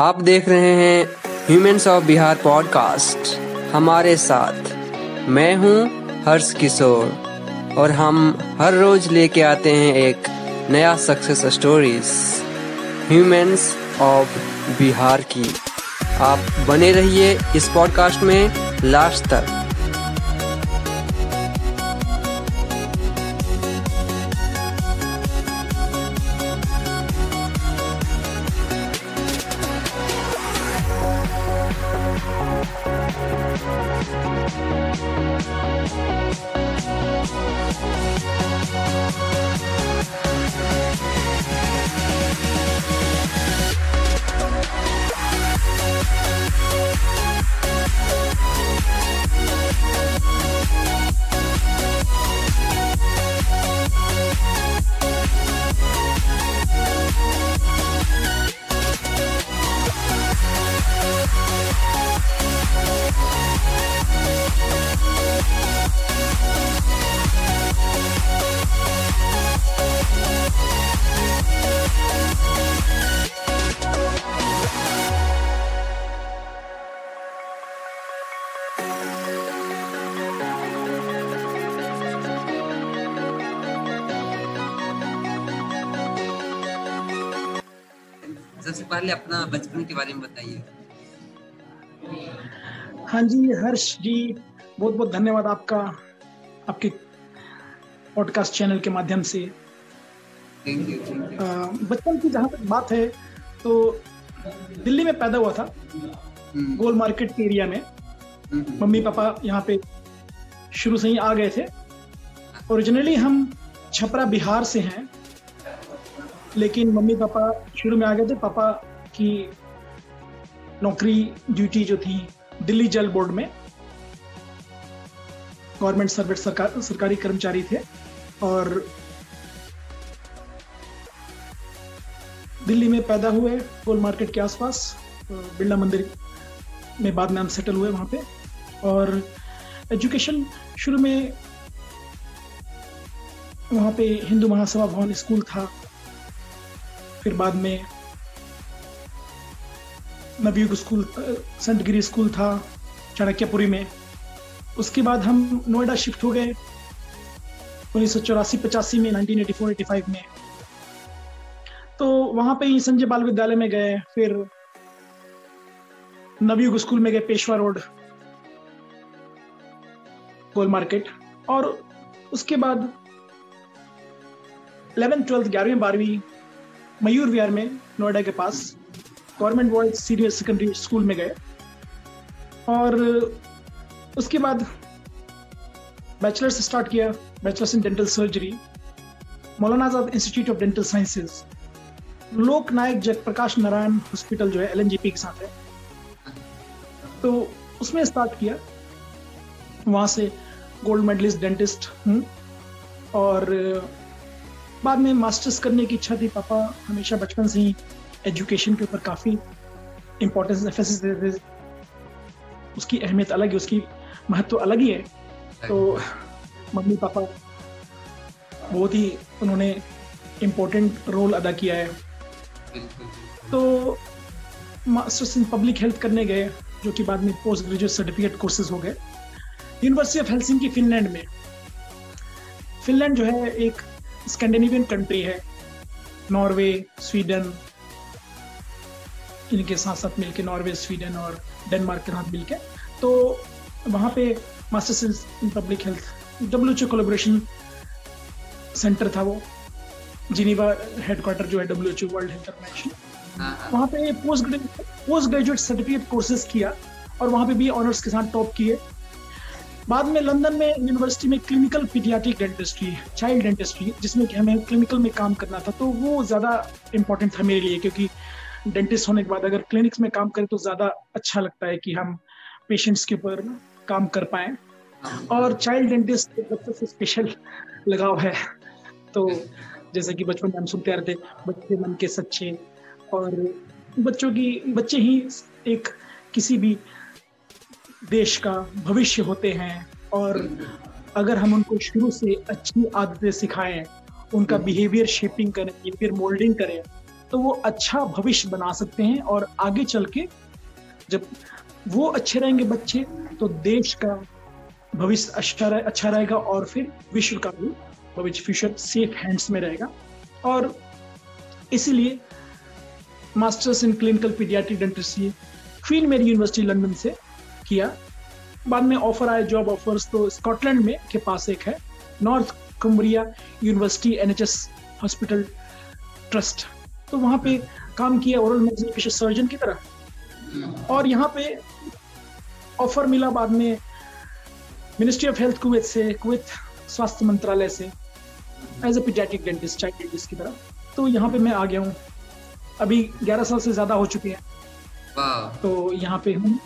आप देख रहे हैं ह्यूमेंस ऑफ़ बिहार पॉडकास्ट हमारे साथ मैं हूँ हर्ष किशोर और हम हर रोज लेके आते हैं एक नया success stories humans of Bihar की। आप बने रहिए इस पॉडकास्ट में लास्ट तक। अपना बचपन के बारे में बताइए। हाँ जी हर्ष जी बहुत बहुत धन्यवाद आपका आपके पॉडकास्ट चैनल के माध्यम से। बचपन की जहाँ तक बात है तो दिल्ली में पैदा हुआ था हम्म, गोल मार्केट के एरिया में। हम्म, मम्मी पापा यहाँ पे शुरू से ही आ गए थे। ओरिजिनली हम छपरा बिहार से हैं लेकिन मम्मी पापा शुरू में आ गए थे पापा की नौकरी ड्यूटी जो थी दिल्ली जल बोर्ड में। गवर्नमेंट सर्विस सरकार सरकारी कर्मचारी थे और दिल्ली में पैदा हुए गोल मार्केट के आसपास बिरला मंदिर में बाद में हम सेटल हुए वहाँ पे। और एजुकेशन शुरू में वहाँ पे हिंदू महासभा भवन स्कूल था। फिर बाद में नवयुग स्कूल संत गिरी स्कूल था, चाणक्यपुरी में। उसके बाद हम नोएडा शिफ्ट हो गए, उन्नीस सौ चौरासी पचासी में 1984 85 में। तो वहाँ पे ही संजय बाल विद्यालय में गए, फिर नवयुग स्कूल में गए, पेशवा रोड गोल मार्केट। और उसके बाद 11th ट्वेल्थ, ग्यारहवीं, बारहवीं, मयूर विहार में, नोएडा के पास। Government boys senior secondary school में गए। और उसके बाद बैचलर्स स्टार्ट किया, bachelors in dental surgery, Maulana Azad Institute of Dental Sciences Lok Nayak Jayaprakash Narayan hospital जो है एल के साथ है। तो उसमें स्टार्ट किया। वहाँ से गोल्ड मेडलिस्ट, डेंटिस्ट हूँ। और बाद में मास्टर्स करने की इच्छा थी, पापा हमेशा बचपन से ही एजुकेशन के ऊपर काफ़ी इम्पोर्टेंस एफेसिस देते उसकी अहमियत अलग है उसकी महत्व अलग ही है। तो मम्मी पापा बहुत ही उन्होंने इम्पोर्टेंट रोल अदा किया है। तो मास्टर्स इन पब्लिक हेल्थ करने गए जो कि बाद में पोस्ट ग्रेजुएट सर्टिफिकेट कोर्सेज हो गए। यूनिवर्सिटी ऑफ़ हेल्सिंग की फिनलैंड में। फिनलैंड जो है एक स्कैंडिनेवियन कंट्री है। नॉर्वे स्वीडन इनके साथ साथ मिलके नॉर्वे स्वीडन और डेनमार्क के साथ मिलके। तो वहाँ पे masters in public health W collaboration centre था वो। जिनीवा हेडक्वार्टर जो है डब्ल्यू वर्ल्ड हेल्थ ऑर्गेनाइजेशन वहाँ पे post post graduate certificate courses किया और वहाँ पे भी ऑनर्स के साथ टॉप किए। बाद में लंदन में यूनिवर्सिटी में clinical paediatric dentistry child dentistry जिसमें कि हमें क्लिनिकल में काम करना था तो वो ज़्यादा इम्पोर्टेंट था मेरे लिए क्योंकि डेंटिस्ट होने के बाद अगर क्लिनिक्स में काम करें तो ज़्यादा अच्छा लगता है कि हम पेशेंट्स के ऊपर काम कर पाए। और चाइल्ड डेंटिस्ट बच्चों से स्पेशल लगाव है। तो जैसे कि बचपन में हम सुनते आ रहे थे बच्चे मन के सच्चे और बच्चों की बच्चे ही एक किसी भी देश का भविष्य होते हैं और अगर हम उनको शुरू से अच्छी आदतें सिखाएँ उनका बिहेवियर शेपिंग करें बिहेवियर मोल्डिंग करें तो वो अच्छा भविष्य बना सकते हैं और आगे चल के जब वो अच्छे रहेंगे बच्चे तो देश का भविष्य अच्छा रहे, अच्छा रहेगा और फिर विश्व का भी भविष्य फ्यूचर सेफ़ हैंड्स में रहेगा। और इसीलिए masters in clinical paediatric dentistry Queen Mary University London से किया। बाद में ऑफ़र आया जॉब ऑफर्स तो स्कॉटलैंड में के पास एक है North Cumbria University NHS hospital trust तो वहाँ पे काम किया ओरल मैग्जिफिशियल सर्जन की तरह। और यहाँ पे ऑफ़र मिला बाद में मिनिस्ट्री ऑफ़ हेल्थ कुवैत से कुवैत स्वास्थ्य मंत्रालय से as a paediatric dentist child dentist की तरह। तो यहाँ पे मैं आ गया हूँ। अभी 11 साल से ज़्यादा हो चुके हैं। तो यहाँ पे हूँ।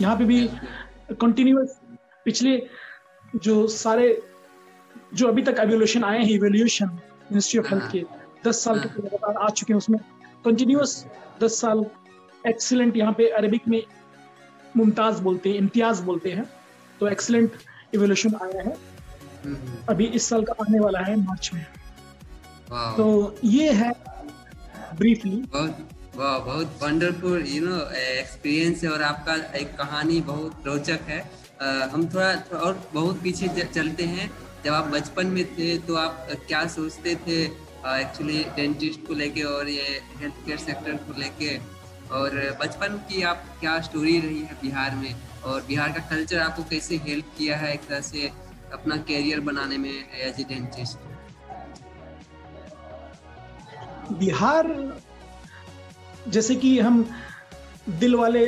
यहाँ पे भी कंटिन्यूस पिछले जो सारे जो अभी तक एवोल्यूशन आए हैं इवोल्यूशन मिनिस्ट्री ऑफ़ हेल्थ के दस साल के लगातार आ चुके हैं उसमें। कंटिन्यूस दस साल एक्सीलेंट यहाँ पे अरबिक में मुमताज़ बोलते हैं इम्तियाज़ बोलते हैं। तो एक्सीलेंट इवोल्यूशन आया है। हम्म, अभी इस साल का आने वाला है मार्च में। तो ये है ब्रीफली वाह बहुत वंडरफुल यू नो एक्सपीरियंस है और आपका एक कहानी बहुत रोचक है। अ, हम थोड़ा थोड़ा और बहुत पीछे चलते हैं। जब आप बचपन में थे तो आप क्या सोचते थे? एक्चुअली डेंटिस्ट को लेके और ये हेल्थ केयर सेक्टर को लेके और बचपन की आप क्या स्टोरी रही है बिहार में? और बिहार का कल्चर आपको कैसे हेल्प किया है एक तरह से अपना कैरियर बनाने में एज ए डेंटिस्ट बिहार, जैसे कि हम दिल वाले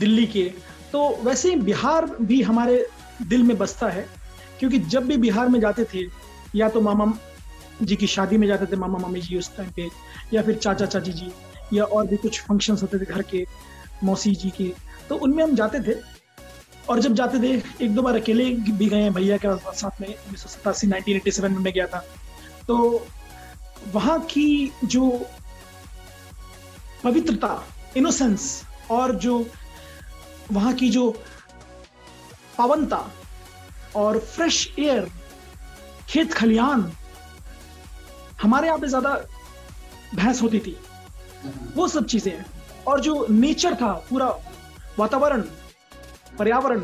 दिल्ली के तो वैसे ही बिहार भी हमारे दिल में बसता है, क्योंकि जब भी बिहार में जाते थे, या तो मामा जी की शादी में जाते थे मामा मामी जी उस टाइम पे, या फिर चाचा चाची जी, या और भी कुछ फ़ंक्शंस होते थे घर के, मौसी जी के। तो उनमें हम जाते थे, और जब जाते थे, एक दो बार अकेले भी गए हैं भैया के साथ में, उन्नीस सौ सतासी, नाइनटीन एटी सेवन में मैं गया था। तो वहाँ की जो पवित्रता इनोसेंस और जो वहाँ की जो पावनता, और फ्रेश एयर खेत खलियान हमारे यहाँ पे ज़्यादा भैंस होती थी। वो सब चीज़ें हैं। और जो नेचर था पूरा वातावरण पर्यावरण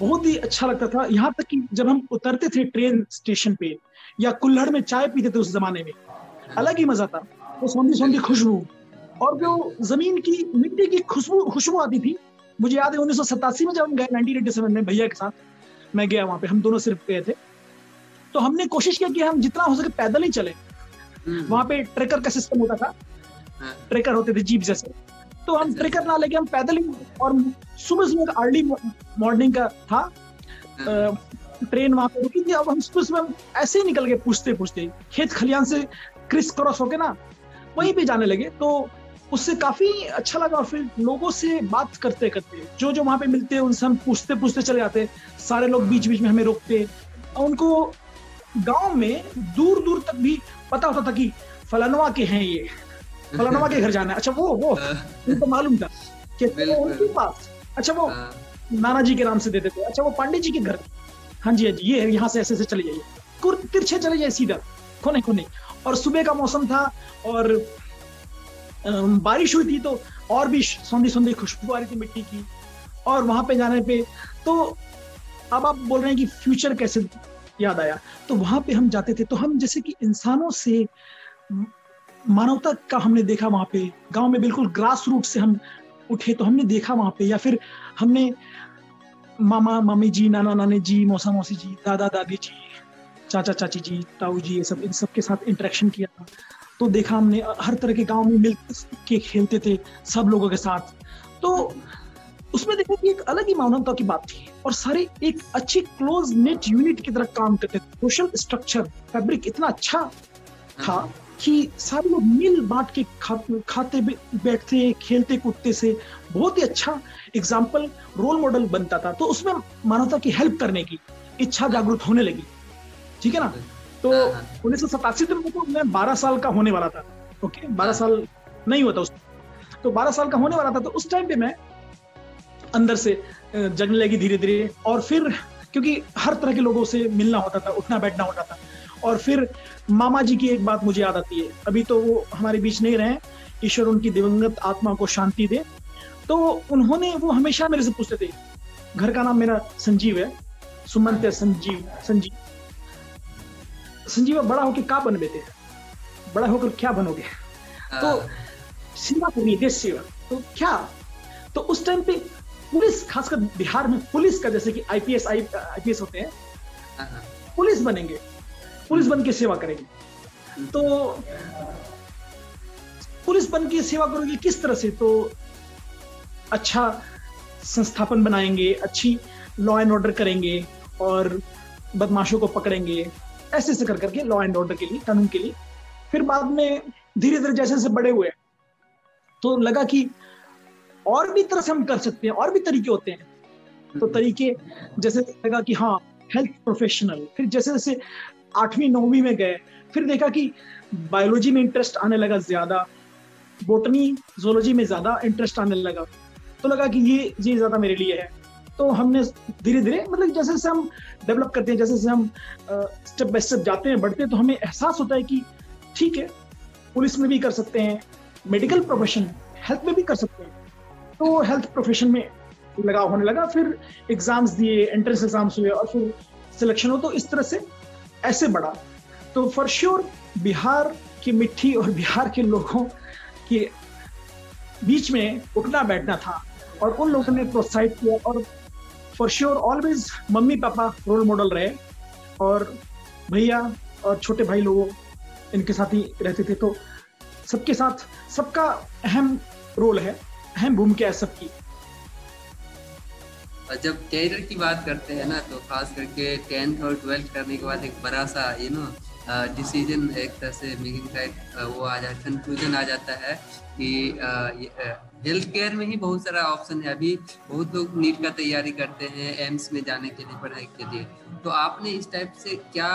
बहुत ही अच्छा लगता था। यहाँ तक कि जब हम उतरते थे ट्रेन स्टेशन पे या कुल्हड़ में चाय पीते थे उस जमाने में अलग ही मज़ा था। वो सौंधी सौंधी खुशबू। और जो ज़मीन की मिट्टी की खुशबू खुशबू आती थी मुझे याद है उन्नीस सौ सतासी में जब हम गए 1987 में भैया के साथ मैं गया वहाँ पे हम दोनों सिर्फ़ गए थे। तो हमने कोशिश किया कि हम जितना हो सके पैदल ही चले। वहाँ पे ट्रेकर का सिस्टम होता था। हाँ। ट्रेकर होते थे जीप जैसे। तो हम ट्रेकर ना लेके हम पैदल ही और सुबह सुबह अर्ली मॉर्निंग का था। ट्रेन वहाँ पे रुकी थी। अब हम सुबह सुबह ऐसे ही निकल गए पूछते पूछते खेत खलियान से क्रिस क्रॉस होके ना वहीं पे जाने लगे। तो उससे काफ़ी अच्छा लगा और फिर लोगों से बात करते करते जो जो वहाँ पे मिलते हैं उनसे हम पूछते पूछते चले जाते। सारे लोग बीच बीच में हमें रोकते। और उनको गाँव में दूर दूर तक भी पता होता था कि फलानवा के हैं ये फलानवा के घर जाना है। अच्छा वो वो उनको मालूम था कि उनके पास अच्छा वो हाँ, नाना जी के नाम से देते थे। अच्छा वो पांडे जी के घर। हाँ जी हाँ जी ये यहाँ से ऐसे ऐसे चले जाइए। तिरछे चले जाइए सीधा। खोने खोने। और सुबह का मौसम था और बारिश हुई थी तो और भी सौंधी सौंधी खुशबू आ रही थी मिट्टी की। और वहाँ पे जाने पे तो अब आप बोल रहे हैं कि फ्यूचर कैसे याद आया। तो वहाँ पे हम जाते थे तो हम जैसे कि इंसानों से, मानवता का हमने देखा वहाँ पे। गाँव में बिल्कुल ग्रास रूट से हम उठे तो हमने देखा वहाँ पे, या फिर हमने मामा मामी जी नाना नानी जी मौसा मौसी जी दादा दादी जी चाचा चाची जी ताऊ जी ये सब, इन सब के साथ इंटरेक्शन किया था। तो देखा हमने, हर तरह के गाँव में मिल के खेलते थे सब लोगों के साथ। तो उसमें देखा कि एक अलग ही मानवता की बात थी। और सारे एक अच्छी क्लोज नेट यूनिट की तरह काम करते थे। सोशल स्ट्रक्चर फैब्रिक इतना अच्छा था कि सारे लोग मिल बांट के खा, खाते बैठते खेलते कूदते से बहुत ही अच्छा एग्ज़ाम्पल रोल मॉडल बनता था। तो उसमें मानवता की हेल्प करने की इच्छा जागरूक होने लगी। ठीक है ना? तो हाँ, हाँ। उन्नीस सौ सतासी में तो मैं बारह साल का होने वाला था। ओके? बारह साल नहीं हुआ था उस तो बारह साल का होने वाला था। तो उस टाइम पे मैं अंदर से जगने लगी धीरे धीरे। और फिर क्योंकि हर तरह के लोगों से मिलना होता था उठना बैठना होता था। और फिर मामा जी की एक बात मुझे याद आती है। अभी तो वो हमारे बीच नहीं रहे। ईश्वर उनकी दिवंगत आत्मा को शांति दे। तो उन्होंने वो हमेशा मेरे से पूछते थे घर का नाम मेरा संजीव है। सुमंत है संजीव संजीव। संजीव बड़ा होकर क्या बन बेटे बड़ा होकर क्या बनोगे? तो हाँ। सेवा करनी देश सेवा। तो क्या? तो उस टाइम पे पुलिस खासकर बिहार में पुलिस का जैसे कि आईपीएस आईपीएस होते हैं हाँ, हाँ। पुलिस बनेंगे। पुलिस बन के सेवा करेंगे। तो पुलिस बन के सेवा करोगे किस तरह से? तो अच्छा संस्थापन बनाएँगे अच्छी लॉ एंड ऑर्डर करेंगे और बदमाशों को पकड़ेंगे ऐसे ऐसे कर करके लॉ एंड ऑर्डर के लिए कानून के लिए। फिर बाद में धीरे धीरे जैसे जैसे बड़े हुए तो लगा कि और भी तरह से हम कर सकते हैं और भी तरीके होते हैं। तो तरीके जैसे लगा कि हाँ हेल्थ प्रोफेशनल फिर जैसे जैसे आठवीं नौवीं में गए फिर देखा कि बायोलॉजी में इंटरेस्ट आने लगा ज़्यादा बोटनी जोलॉजी में ज़्यादा इंटरेस्ट आने लगा। तो लगा कि ये ये ज़्यादा मेरे लिए है। तो हमने धीरे धीरे मतलब जैसे जैसे हम डेवलप करते हैं जैसे जैसे हम स्टेप बाय स्टेप जाते हैं बढ़ते हैं तो हमें एहसास होता है कि ठीक है पुलिस में भी कर सकते हैं मेडिकल प्रोफेशन हेल्थ में भी कर सकते हैं। तो हेल्थ प्रोफेशन में लगाव होने लगा, फिर एग्ज़ाम्स दिए एंट्रेंस एग्ज़ाम्स हुए और फिर सिलेक्शन हो तो इस तरह से ऐसे बढ़ा। तो फॉर श्योर बिहार की मिट्टी और बिहार के लोगों के बीच में उठना बैठना था और उन लोगों ने प्रोत्साहित किया और for sure always mummy papa role model रहे और भैया और छोटे भाई लोगों इनके साथ ही रहते थे। तो सबके साथ सबका अहम रोल है। अहम भूमिका है सबकी। जब कैरियर की बात करते हैं ना तो खास करके टेंथ और ट्वेल्थ करने के बाद एक बड़ा सा यू नो डिसीज़न एक तरह से मेकिंग का वो आ जाता कंक्लूजन आ जाता है कि हेल्थ केयर में ही बहुत सारा ऑप्शन है। अभी बहुत लोग नीट का तैयारी करते हैं एम्स में जाने के लिए, पढ़ाई के लिए। तो आपने इस टाइप से क्या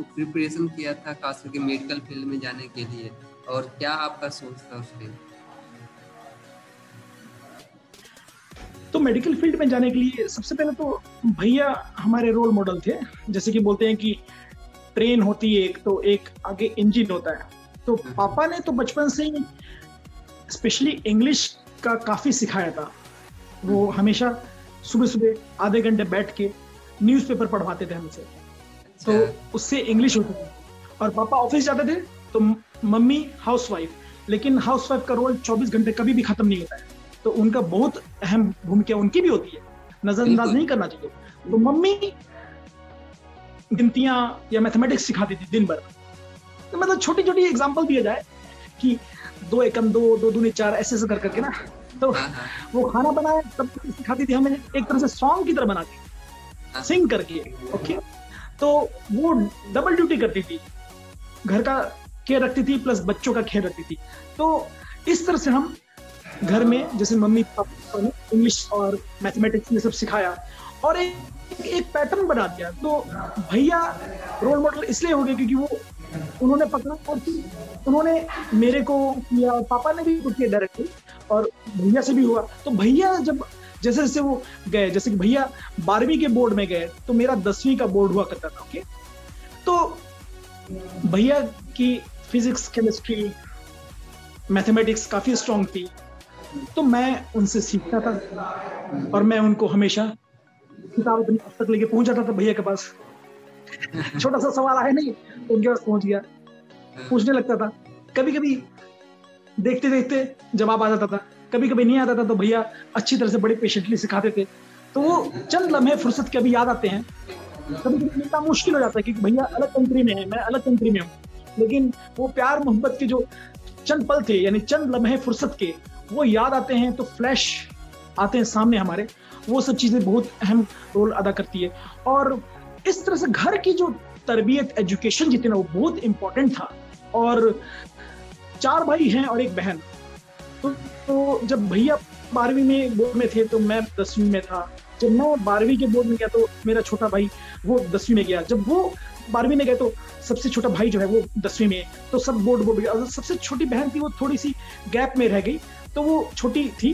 प्रिपरेशन किया था, खास करके मेडिकल फ़ील्ड में जाने के लिए? और क्या आपका सोच था उसके पर तो मेडिकल फ़ील्ड में जाने के लिए सबसे पहले तो भैया हमारे रोल मॉडल थे। जैसे कि बोलते हैं कि ट्रेन होती है एक तो एक आगे इंजन होता है। तो पापा ने तो बचपन से ही स्पेशली इंग्लिश का काफ़ी सिखाया था। वो हमेशा सुबह सुबह आधे घंटे बैठ के न्यूज़पेपर पढ़वाते थे हमसे। तो अच्छा। उससे इंग्लिश होती थी। और पापा ऑफ़िस जाते थे तो मम्मी हाउसवाइफ लेकिन हाउसवाइफ का रोल 24 घंटे कभी भी खत्म नहीं होता है। तो उनका बहुत अहम भूमिका उनकी भी होती है। नजरअंदाज नहीं करना चाहिए। तो मम्मी गिनतियाँ या मैथमेटिक्स सिखाती थी दिन भर। तो मतलब छोटी छोटी एग्ज़ाम्पल दिया जाए कि दो एकम दो दो दूनी चार ऐसे ऐसे कर करके ना तो हाँ, हाँ। वो खाना बनाए तब सिखाती थी हमें एक तरह से सॉन्ग की तरह बना के सिंग हाँ। करके ओके तो वो डबल ड्यूटी करती थी। घर का केयर रखती थी प्लस बच्चों का केयर रखती थी। तो इस तरह से हम घर में जैसे मम्मी पापा ने इंग्लिश और मैथमेटिक्स ये सब सिखाया और एक एक पैटर्न बना दिया। तो भैया रोल मॉडल इसलिए हो गए क्योंकि वो, उन्होंने पकड़ा और फिर उन्होंने मेरे को किया पापा ने भी किया डायरेक्टली और भैया से भी हुआ। तो भैया जब, जैसे जैसे वो गए, जैसे कि भैया बारहवीं के बोर्ड में गए तो मेरा दसवीं का बोर्ड हुआ करता था ओके तो भैया की फिजिक्स केमिस्ट्री मैथमेटिक्स काफ़ी स्ट्रांग थी। तो मैं उनसे सीखता था और मैं उनको हमेशा किताब अपनी पुस्तक लेके पहुँच जाता था भैया के पास। छोटा सा सवाल आया नहीं तो उनके पास पहुँच गया। पूछने लगता था। कभी कभी देखते देखते जवाब आ जाता था। कभी कभी नहीं आता था तो भैया अच्छी तरह से बड़े पेशेंटली सिखाते थे। तो वो चंद लम्हे फुर्सत के अभी याद आते हैं। कभी कभी मिलना मुश्किल हो जाता है क्योंकि भैया अलग कंट्री में है, मैं अलग कंट्री में हूँ। लेकिन वो प्यार मोहब्बत के जो चंद पल थे, यानी चंद लम्हे फुर्सत के वो याद आते हैं तो फ्लैश आते हैं सामने हमारे। वो सब चीज़ें बहुत अहम रोल अदा करती है। और इस तरह से घर की जो तरबियत एजुकेशन जितनी वो बहुत इंपॉर्टेंट था। और चार भाई हैं और एक बहन। तो, तो जब भैया बारहवीं में बोर्ड में थे तो मैं दसवीं में था। जब मैं बारहवीं के बोर्ड में गया तो मेरा छोटा भाई वो दसवीं में गया। जब वो बारहवीं में गए तो सबसे छोटा भाई जो है वो दसवीं में। तो सब बोर्ड बोर्ड गया सबसे छोटी बहन थी वो थोड़ी सी गैप में रह गई। तो वो छोटी थी।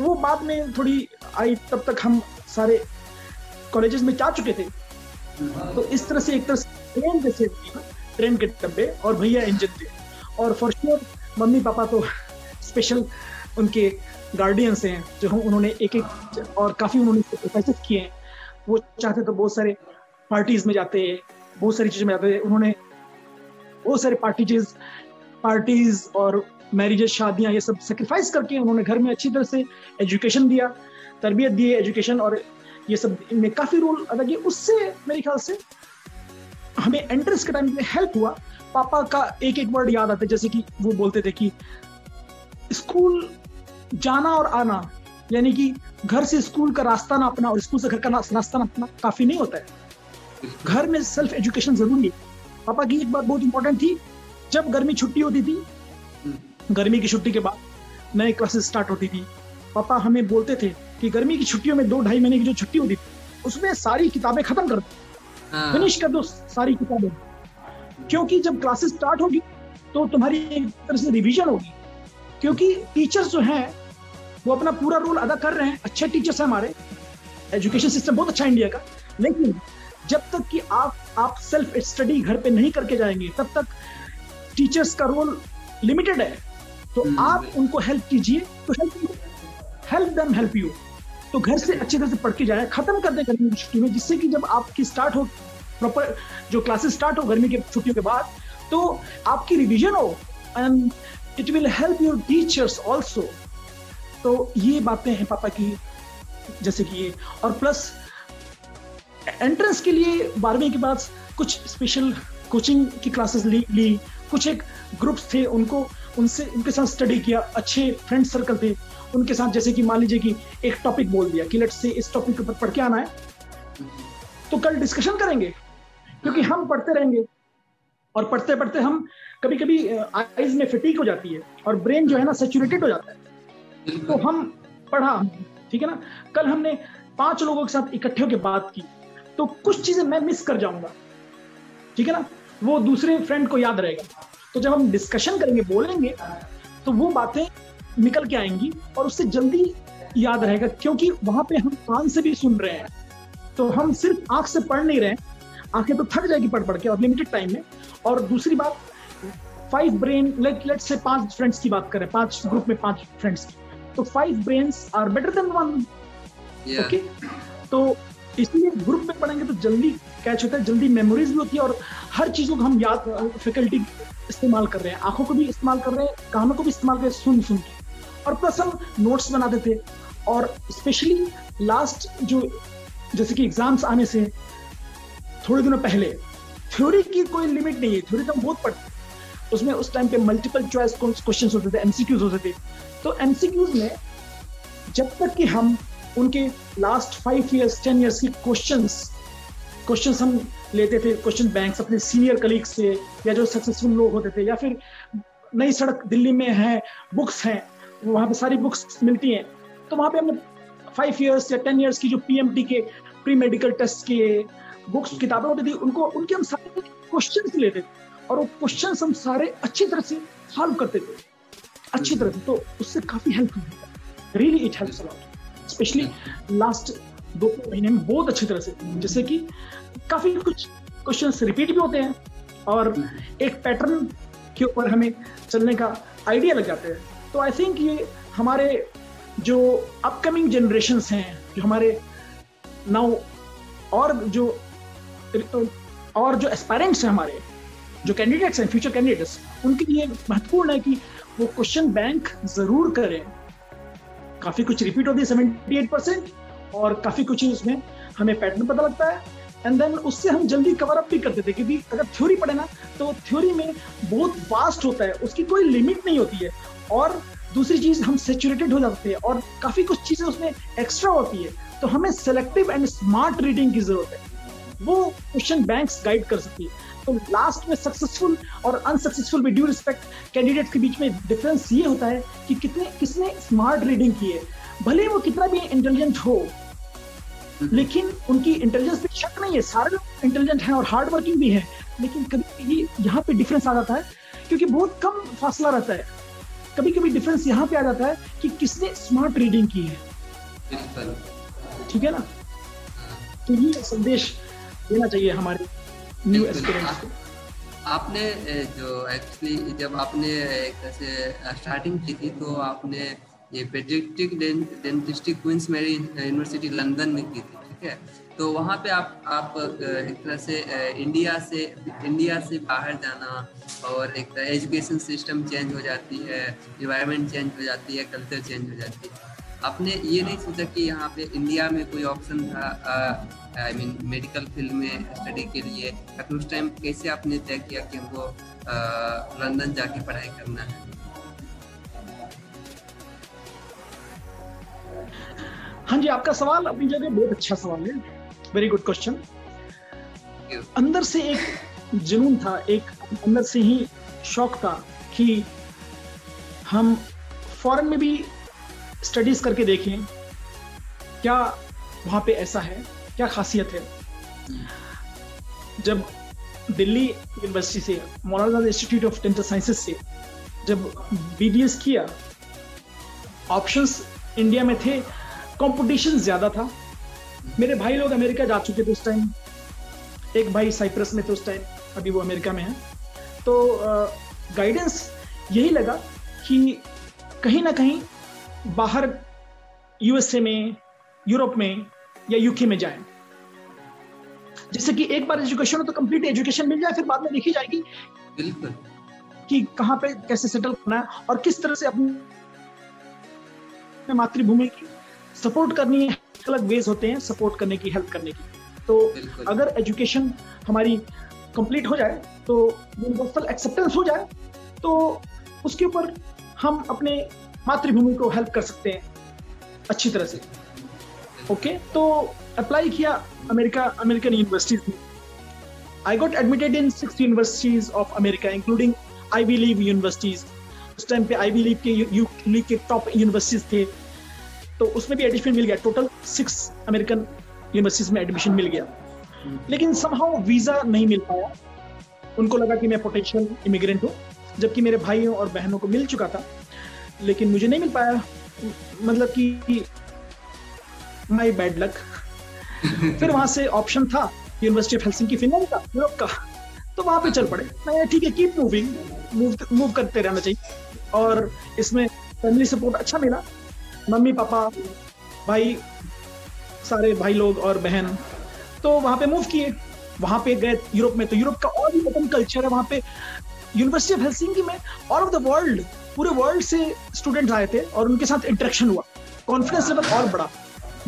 वो बाद में थोड़ी आई, तब तक हम सारे कॉलेजेस में जा चुके थे। तो इस तरह से एक तरह से ट्रेन जैसे ट्रेन के डब्बे और भैया इंजन थे। और फॉर श्योर मम्मी पापा तो स्पेशल उनके गार्डियंस हैं, जो हम उन्होंने एक एक और काफ़ी उन्होंने प्रोफेसर किए हैं। वो चाहते तो बहुत सारे पार्टीज़ में जाते, बहुत सारी चीज़ें में जाते। उन्होंने बहुत सारे पार्टीज़ पार्टीज़ और मैरिजेस शादियाँ, ये सब सेक्रीफाइस करके उन्होंने घर में अच्छी तरह से एजुकेशन दिया, तरबियत दी एजुकेशन और ये सब इनमें काफ़ी रोल अदा किया। उससे मेरे ख्याल से हमें एंट्रेंस के टाइम पे हेल्प हुआ। पापा का एक एक वर्ड याद आता जैसे कि वो बोलते थे कि स्कूल जाना और आना, यानी कि घर से स्कूल का रास्ता ना अपना और स्कूल से घर का रास्ता ना अपना काफ़ी नहीं होता है। घर में सेल्फ एजुकेशन ज़रूरी है। पापा की एक बात बहुत इंपॉर्टेंट थी, जब गर्मी छुट्टी होती थी। गर्मी की छुट्टी के बाद नए क्लासेस स्टार्ट होती थी। पापा हमें बोलते थे कि गर्मी की छुट्टियों में दो ढाई महीने की जो छुट्टी होती थी उसमें सारी किताबें खत्म कर दो। फिनिश कर दो सारी किताबें। क्योंकि जब क्लासेस स्टार्ट होगी तो तुम्हारी एक तरह से रिविजन होगी। क्योंकि टीचर्स जो हैं वो अपना पूरा रोल अदा कर रहे हैं। अच्छे टीचर्स हैं हमारे। एजुकेशन सिस्टम बहुत अच्छा इंडिया का। लेकिन जब तक कि आप आप सेल्फ स्टडी घर पे नहीं करके जाएँगे तब तक टीचर्स का रोल लिमिटेड है। तो hmm. आप उनको हेल्प कीजिए तो help help them help you तो घर से अच्छी तरह से पढ़ के जाए खत्म कर दे गर्मी की छुट्टी में जिससे कि जब आपकी स्टार्ट हो प्रॉपर जो क्लासेस स्टार्ट हो गर्मी की छुट्टियों के बाद तो आपकी रिविजन हो and it will help your teachers also तो ये बातें हैं पापा की जैसे कि ये। और प्लस एंट्रेंस के लिए बारहवीं के बाद कुछ स्पेशल कोचिंग की क्लासेस ली ली। कुछ एक ग्रुप्स थे उनको उनसे, उनके साथ स्टडी किया, अच्छे फ्रेंड सर्कल थे। उनके साथ जैसे कि मान लीजिए कि एक टॉपिक बोल दिया कि लेट से इस टॉपिक के ऊपर पढ़ के आना है। तो कल डिस्कशन करेंगे, क्योंकि हम पढ़ते रहेंगे। और पढ़ते पढ़ते हम कभी कभी आईज में फिटिक हो जाती है और ब्रेन जो है ना सेचुरेटेड हो जाता है। तो हम पढ़ा, ठीक है ना? कल हमने पाँच लोगों के साथ इकट्ठे होकर बात की। तो कुछ चीज़ें मैं मिस कर जाऊँगा, ठीक है ना? वो दूसरे फ्रेंड को याद रहेगा। तो जब हम डिस्कशन करेंगे बोलेंगे तो वो बातें निकल के आएँगी और उससे जल्दी याद रहेगा क्योंकि वहाँ पे हम कान से भी सुन रहे हैं। तो हम सिर्फ़ आँख से पढ़ नहीं रहे आँखें तो थक जाएगी पढ़ पढ़ के और लिमिटेड टाइम में। और दूसरी बात फाइव ब्रेन लेट लेट से पाँच फ्रेंड्स की बात करें पाँच ग्रुप में पाँच फ्रेंड्स की। तो five brains are better than one okay तो इसलिए ग्रुप में पढ़ेंगे तो जल्दी कैच होता है, जल्दी मेमोरीज भी होती है और हर चीज़ों को हम याद फैकल्टी इस्तेमाल कर रहे हैं। आँखों को भी इस्तेमाल कर रहे हैं, कानों को भी इस्तेमाल कर रहे हैं, सुन सुन के। और प्लस हम नोट्स बनाते थे और स्पेशली लास्ट जो, जैसे कि एग्ज़ाम्स आने से, थोड़े दिनों पहले थ्योरी की कोई लिमिट नहीं है थ्योरी तो हम बहुत पढ़ते उसमें उस टाइम पे मल्टीपल चॉइस क्वेश्चन होते थे एमसीक्यूज होते थे। तो एमसीक्यूज में जब तक कि हम उनके last five years ten years की क्वेश्चंस क्वेश्चंस हम लेते थे क्वेश्चन बैंक्स अपने सीनियर कलीग से, या जो सक्सेसफुल लोग होते थे, या फिर नई सड़क दिल्ली में है बुक्स हैं, वहाँ पे सारी बुक्स मिलती हैं। तो वहाँ पे हमने फाइव ईयर्स या टेन ईयर्स की जो पीएमटी के प्री मेडिकल टेस्ट के बुक्स किताबें होती थी, उनको, उनके हम सारे क्वेश्चन लेते थे, और वो क्वेश्चन हम सारे अच्छी तरह से सॉल्व करते थे, अच्छी तरह से। तो उससे काफ़ी हेल्प हुई। Really it helps a lot specially last दो महीने में बहुत अच्छी तरह से। जैसे कि काफ़ी कुछ क्वेश्चन रिपीट भी होते हैं और एक पैटर्न के ऊपर हमें चलने का आइडिया लग जाते हैं। तो आई थिंक ये हमारे जो अपकमिंग जनरेशन हैं जो हमारे नाउ और जो और जो एस्पायरेंट्स हैं हमारे जो कैंडिडेट्स हैं फ्यूचर कैंडिडेट्स उनके लिए महत्वपूर्ण है कि वो क्वेश्चन बैंक ज़रूर करें। काफ़ी कुछ रिपीट होती है सेवेंटी एट परसेंट और काफ़ी कुछ उसमें हमें पैटर्न पता लगता है। एंड देन उससे हम जल्दी कवर अप भी करते थे क्योंकि अगर थ्योरी पढ़े ना तो थ्योरी में बहुत वास्ट होता है, उसकी कोई लिमिट नहीं होती है। और दूसरी चीज़, हम सेचुरेटेड हो जाते हैं और काफ़ी कुछ चीज़ें उसमें एक्स्ट्रा होती है। तो हमें सेलेक्टिव एंड स्मार्ट रीडिंग की ज़रूरत है। वो क्वेश्चन बैंक्स गाइड कर सकती है। तो लास्ट में सक्सेसफुल और unsuccessful with due respect candidate के बीच में डिफरेंस ये होता है कि कितने किसने स्मार्ट रीडिंग की है। भले वो कितना भी इंटेलिजेंट हो लेकिन उनकी इंटेलिजेंस पे शक नहीं है। सारे लोग इंटेलिजेंट हैं और हार्ड वर्किंग भी है लेकिन कभी कभी यहाँ पे डिफरेंस आ जाता है क्योंकि बहुत कम फासला रहता है। कभी कभी डिफरेंस यहाँ पे आ जाता है कि किसने स्मार्ट रीडिंग की है। ठीक है ना? तो ये संदेश देना चाहिए हमारे न्यू एक्सपीरियंस आपने जो एक्चुअली जब आपने एक तरह से स्टार्टिंग की थी तो आपने ये paediatric dentistry Queen's Mary University London में की थी ठीक है? तो वहाँ पे आप आप एक तरह से इंडिया से इंडिया से बाहर जाना और एक तरह एजुकेशन सिस्टम चेंज हो जाती है इन्वायरमेंट चेंज हो जाती है कल्चर चेंज हो जाती है। आपने ये नहीं सोचा कि यहाँ पे इंडिया में कोई ऑप्शन था आई मीन मेडिकल फ़ील्ड में स्टडी के लिए? उस टाइम कैसे आपने तय किया कि हमको लंदन जाके पढ़ाई करना है? हाँ जी आपका सवाल अपनी जगह बहुत अच्छा सवाल है। वेरी गुड क्वेश्चन अंदर से एक जुनून था एक अंदर से ही शौक था कि हम फॉरेन में भी स्टडीज़ करके देखें, क्या वहाँ पे ऐसा है? क्या खासियत है? जब दिल्ली यूनिवर्सिटी से मौलाना इंस्टीट्यूट ऑफ़ डेंटल साइंसेज से, जब बीडीएस किया ऑप्शंस इंडिया में थे कंपटीशन ज़्यादा था। मेरे भाई लोग अमेरिका जा चुके थे उस टाइम एक भाई साइप्रस में थे उस टाइम अभी वो अमेरिका में है। तो गाइडेंस यही लगा कि कहीं ना कहीं बाहर यूएसए में यूरोप में या यूके में जाएँ। जैसे कि एक बार एजुकेशन हो तो कंप्लीट एजुकेशन मिल जाए फिर बाद में देखी जाएगी बिल्कुल। कि कहाँ पे कैसे सेटल करना है और किस तरह से अपनी मातृभूमि की सपोर्ट करनी है अलग वेज होते हैं सपोर्ट करने की हेल्प करने की। तो अगर एजुकेशन हमारी कंप्लीट हो जाए तो यूनिवर्सल एक्सेप्टेंस हो जाए तो उसके ऊपर हम अपने मातृभूमि को हेल्प कर सकते हैं, अच्छी तरह से। Okay okay? तो अप्लाई किया अमेरिका अमेरिकन यूनिवर्सिटीज में I got admitted in six universities of America including Ivy league universities उस टाइम पे आईवी लीव के लीग के टॉप यूनिवर्सिटीज थे। तो उसमें भी एडमिशन मिल गया। टोटल सिक्स अमेरिकन यूनिवर्सिटीज में एडमिशन मिल गया। लेकिन समहाउ वीज़ा नहीं मिल पाया। उनको लगा कि मैं पोटेंशियल इमिग्रेंट हूँ, जबकि मेरे भाइयों और बहनों को मिल चुका था। लेकिन मुझे नहीं मिल पाया। मतलब कि माई बैड लक फिर वहाँ से ऑप्शन था यूनिवर्सिटी ऑफ़ हेल्सिंकी फिनलैंड का यूरोप का। तो वहाँ पे चल पड़े। मैं ठीक है कीप मूविंग मूव मूव करते रहना चाहिए। और इसमें फैमिली सपोर्ट अच्छा मिला। मम्मी, पापा, भाई, सारे भाई लोग और बहन तो वहाँ पे मूव किए। वहाँ पे गए यूरोप में तो यूरोप का और भी कल्चर है वहाँ पे। यूनिवर्सिटी ऑफ़ हेल्सिंकी में ऑल ऑफ़ द वर्ल्ड पूरे वर्ल्ड से स्टूडेंट्स आए थे और उनके साथ इंटरेक्शन हुआ। कॉन्फिडेंस लेवल और बढ़ा।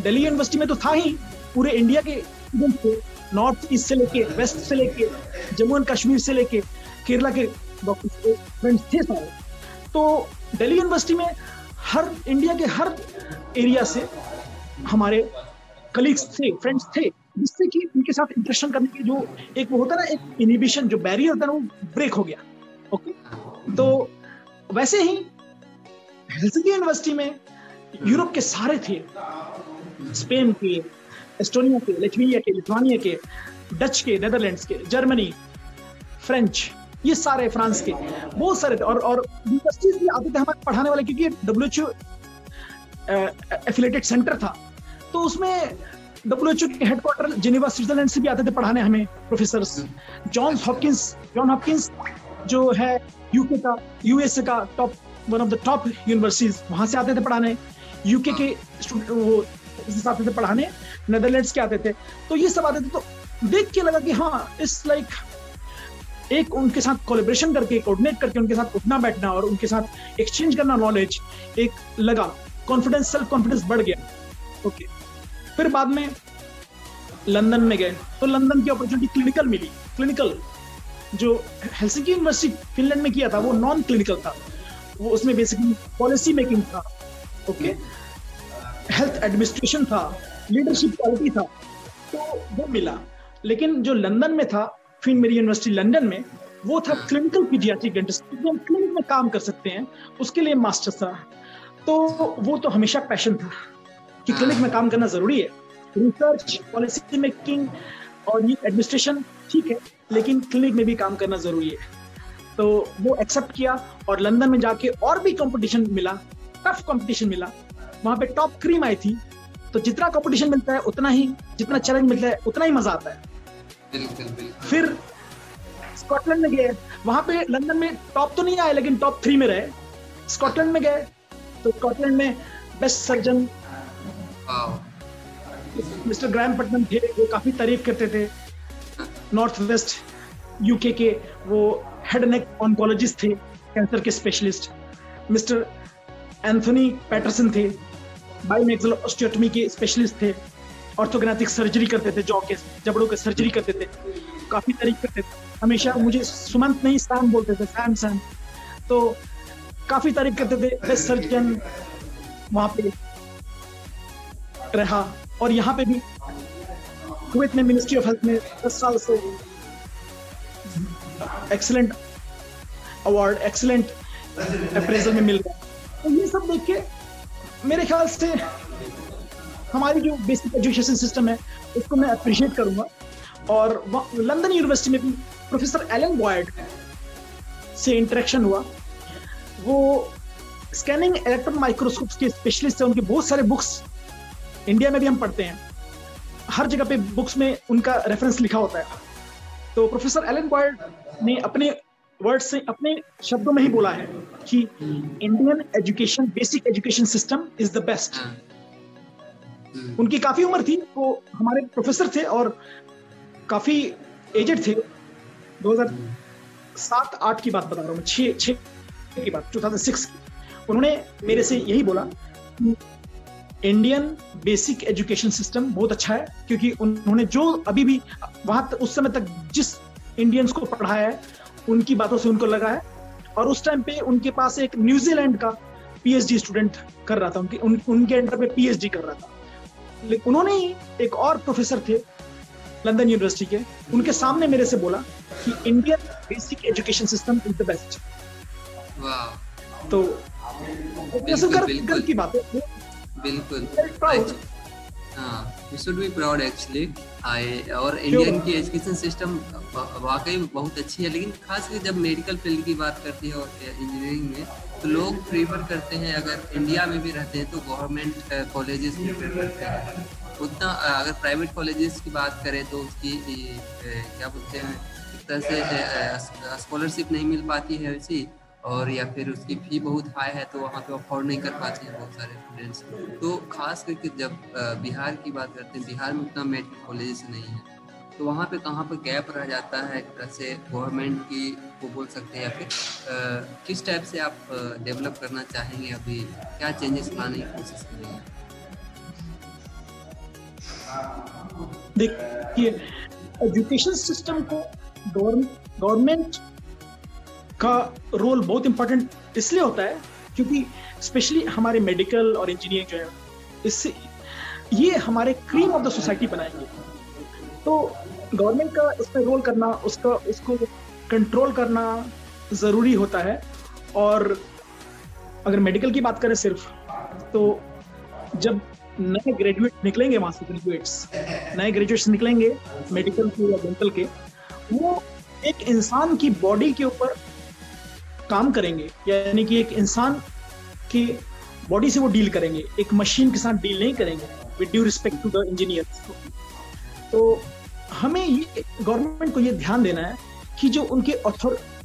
दिल्ली यूनिवर्सिटी में तो था ही। पूरे इंडिया के स्टूडेंट्स थे। नॉर्थ ईस्ट से लेके वेस्ट से लेके जम्मू एंड कश्मीर से लेके केरला के डॉक्टर फ्रेंड्स थे सारे। तो दिल्ली यूनिवर्सिटी में हर इंडिया के हर एरिया से हमारे कलीग्स थे फ्रेंड्स थे, जिससे कि उनके साथ इंटरेक्शन करने की जो एक वो होता ना, एक इनिबिशन जो बैरियर है ना, वो ब्रेक हो गया। ओके तो वैसे ही हेल्सिंकी यूनिवर्सिटी में यूरोप के सारे थे स्पेन के एस्टोनिया के लिथुनिया के लिथुआनिया के डच के नेदरलैंड्स के जर्मनी फ्रेंच ये सारे फ्रांस के बहुत सारे और और यूनिवर्सिटीज भी आते थे हमारे पढ़ाने वाले क्योंकि W H O affiliated centre था। तो उसमें डब्ल्यू एच ओ के हेडक्वार्टर जिनेवा स्विट्जरलैंड से भी आते थे पढ़ाने हमें professor John Hopkins John Hopkins जो है यूके का यूएसए का top one of the top universities वहाँ से आते थे पढ़ाने। यूके के स्टूडेंट वो आते थे पढ़ाने। नेदरलैंड्स के आते थे। तो ये सब आते थे तो देख के लगा कि हाँ इस लाइक एक उनके साथ कोलेब्रेशन करके कोऑर्डिनेट करके उनके साथ उठना बैठना और उनके साथ एक्सचेंज करना नॉलेज एक लगा। कॉन्फिडेंस सेल्फ कॉन्फिडेंस बढ़ गया। ओके फिर बाद में लंदन में गए। तो लंदन की अपॉर्चुनिटी क्लिनिकल मिली। क्लिनिकल जो हेल्सिंकी यूनिवर्सिटी फिनलैंड में किया था, वो नॉन क्लिनिकल था। वो उसमें बेसिकली पॉलिसी मेकिंग था ओके हेल्थ एडमिनिस्ट्रेशन था लीडरशिप क्वालिटी था तो वो मिला। लेकिन जो लंदन में था फिर मेरी यूनिवर्सिटी लंदन में, वो था क्लिनिकल पीडियाट्रिक डेंटिस्ट हम क्लिनिक में काम कर सकते हैं, उसके लिए मास्टर था। तो वो तो हमेशा पैशन था कि क्लिनिक में काम करना ज़रूरी है। रिसर्च पॉलिसी मेकिंग और ये एडमिनिस्ट्रेशन ठीक है लेकिन क्लिनिक में भी काम करना ज़रूरी है। तो वो एक्सेप्ट किया और लंदन में जाके और भी कंपटीशन मिला टफ कंपटीशन मिला। वहाँ पे टॉप क्रीम आई थी। तो जितना कंपटीशन मिलता है उतना ही जितना चैलेंज मिलता है उतना ही मज़ा आता है। बिल्कुल बिल्कुल। फिर स्कॉटलैंड में गए। वहाँ पे लंदन में टॉप तो नहीं आए लेकिन टॉप थ्री में रहे। स्कॉटलैंड में गए। तो स्कॉटलैंड में best surgeon mister Graeme Putnam थे वो काफ़ी तारीफ़ करते थे। नॉर्थ वेस्ट यूके के वो हेड नेक ऑन्कोलॉजिस्ट थे कैंसर के स्पेशलिस्ट मिस्टर एंथोनी पैटरसन थे बायोमेक्सल ऑस्टियोटमी के स्पेशलिस्ट थे ऑर्थोग्राफिक सर्जरी करते थे जॉ के, जबड़ों के सर्जरी करते थे, काफ़ी तारीफ़ करते थे। हमेशा मुझे सुमंत नहीं, सैम बोलते थे, सैम सैम। तो काफ़ी तारीफ़ करते थे बेस्ट सर्जन वहाँ पे रहा। और यहाँ पे भी कुवैत में मिनिस्ट्री ऑफ़ हेल्थ में दस साल से एक्सलेंट अवार्ड एक्सलेंट अप्रेजल में मिल गया तो ये सब देख के मेरे ख्याल से हमारी जो बेसिक एजुकेशन सिस्टम है, उसको मैं अप्रिशिएट करूँगा। और लंदन यूनिवर्सिटी में भी प्रोफेसर एलन बॉयड से इंटरेक्शन हुआ। वो स्कैनिंग इलेक्ट्रॉन माइक्रोस्कोप के स्पेशलिस्ट है, उनके बहुत सारे बुक्स इंडिया में भी हम पढ़ते हैं। हर जगह पे बुक्स में उनका रेफरेंस लिखा होता है। तो प्रोफेसर एलन बॉयड ने अपने वर्ड से अपने शब्दों में ही बोला है कि Indian education basic education system is the best उनकी काफ़ी उम्र थी वो हमारे प्रोफेसर थे और काफ़ी एजेड थे। 2007 आठ की बात बता रहा हूँ छः छः की बात 2006 की उन्होंने मेरे से यही बोला इंडियन बेसिक एजुकेशन सिस्टम बहुत अच्छा है क्योंकि उन्होंने जो अभी भी वहाँ उस समय तक जिस इंडियंस को पढ़ाया है उनकी बातों से उनको लगा है। और उस टाइम पे उनके पास एक न्यूजीलैंड का पीएचडी स्टूडेंट कर रहा था उनके उन, उनके अंडर पे पीएचडी कर रहा था। लेकिन उन्होंने ही एक और प्रोफेसर थे लंदन यूनिवर्सिटी के। उनके सामने मेरे से बोला कि Indian basic education system is the best तो बिल्कुल की बात है बिल्कुल। We should be proud actually और इंडियन की एजुकेशन सिस्टम वाकई बहुत अच्छी है लेकिन खास कर जब मेडिकल फ़ील्ड की बात करती है और इंजीनियरिंग में तो लोग प्रीफर करते हैं अगर इंडिया में भी रहते हैं तो गवर्नमेंट कॉलेजेस प्रीफर करते हैं। उतना अगर प्राइवेट कॉलेजेस की बात करें तो उसकी क्या बोलते हैं तरह से स्कॉलरशिप नहीं मिल पाती है वैसी और या फिर उसकी फ़ी बहुत हाई है तो वहाँ पे अफोर्ड नहीं कर पाते हैं बहुत सारे स्टूडेंट्स तो खास करके जब बिहार की बात करते हैं, बिहार में उतना मेडिकल कॉलेज नहीं है। तो वहाँ पे कहाँ पर गैप रह जाता है एक तरह से गवर्नमेंट की को बोल सकते हैं, या फिर किस टाइप से आप डेवलप करना चाहेंगे अभी? क्या चेंजेस लाने की कोशिश करेंगे? देखिए एजुकेशन सिस्टम को गवर्नमेंट का रोल बहुत इंपॉर्टेंट इसलिए होता है क्योंकि स्पेशली हमारे मेडिकल और इंजीनियरिंग जो है, इससे ये हमारे क्रीम ऑफ़ द सोसाइटी बनाएँगे। तो गवर्नमेंट का इसमें रोल करना, उसका, उसको कंट्रोल करना ज़रूरी होता है। और अगर मेडिकल की बात करें सिर्फ़ तो जब नए ग्रेजुएट निकलेंगे वहाँ से ग्रेजुएट्स नए ग्रेजुएट्स निकलेंगे मेडिकल के या डेंटल के, वो एक इंसान की बॉडी के ऊपर काम करेंगे, यानी कि एक इंसान की बॉडी से वो डील करेंगे, एक मशीन के साथ डील नहीं करेंगे with due respect to the engineer तो हमें ये गवर्नमेंट को ये ध्यान देना है कि जो उनके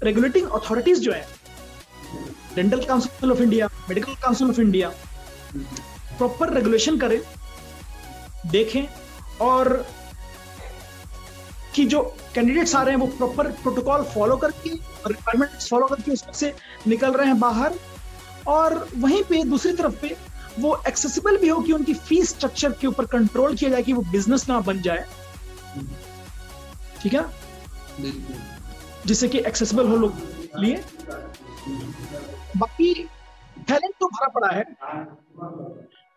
रेगुलेटिंग अथॉरिटीज जो है Dental Council of India Medical Council of India proper regulation करें, देखें, और कि जो कैंडिडेट्स आ रहे हैं, वो प्रॉपर प्रोटोकॉल फॉलो करके रिक्वायरमेंट्स फॉलो करके उसमें से निकल रहे हैं बाहर। और वहीं पे दूसरी तरफ़ पे वो एक्सेसिबल भी हो कि उनकी फ़ीस स्ट्रक्चर के ऊपर कंट्रोल किया जाए कि वो बिज़नेस ना बन जाए। ठीक है? जिससे कि एक्सेसिबल हो लोग लिए। बाकी टैलेंट तो भरा पड़ा है।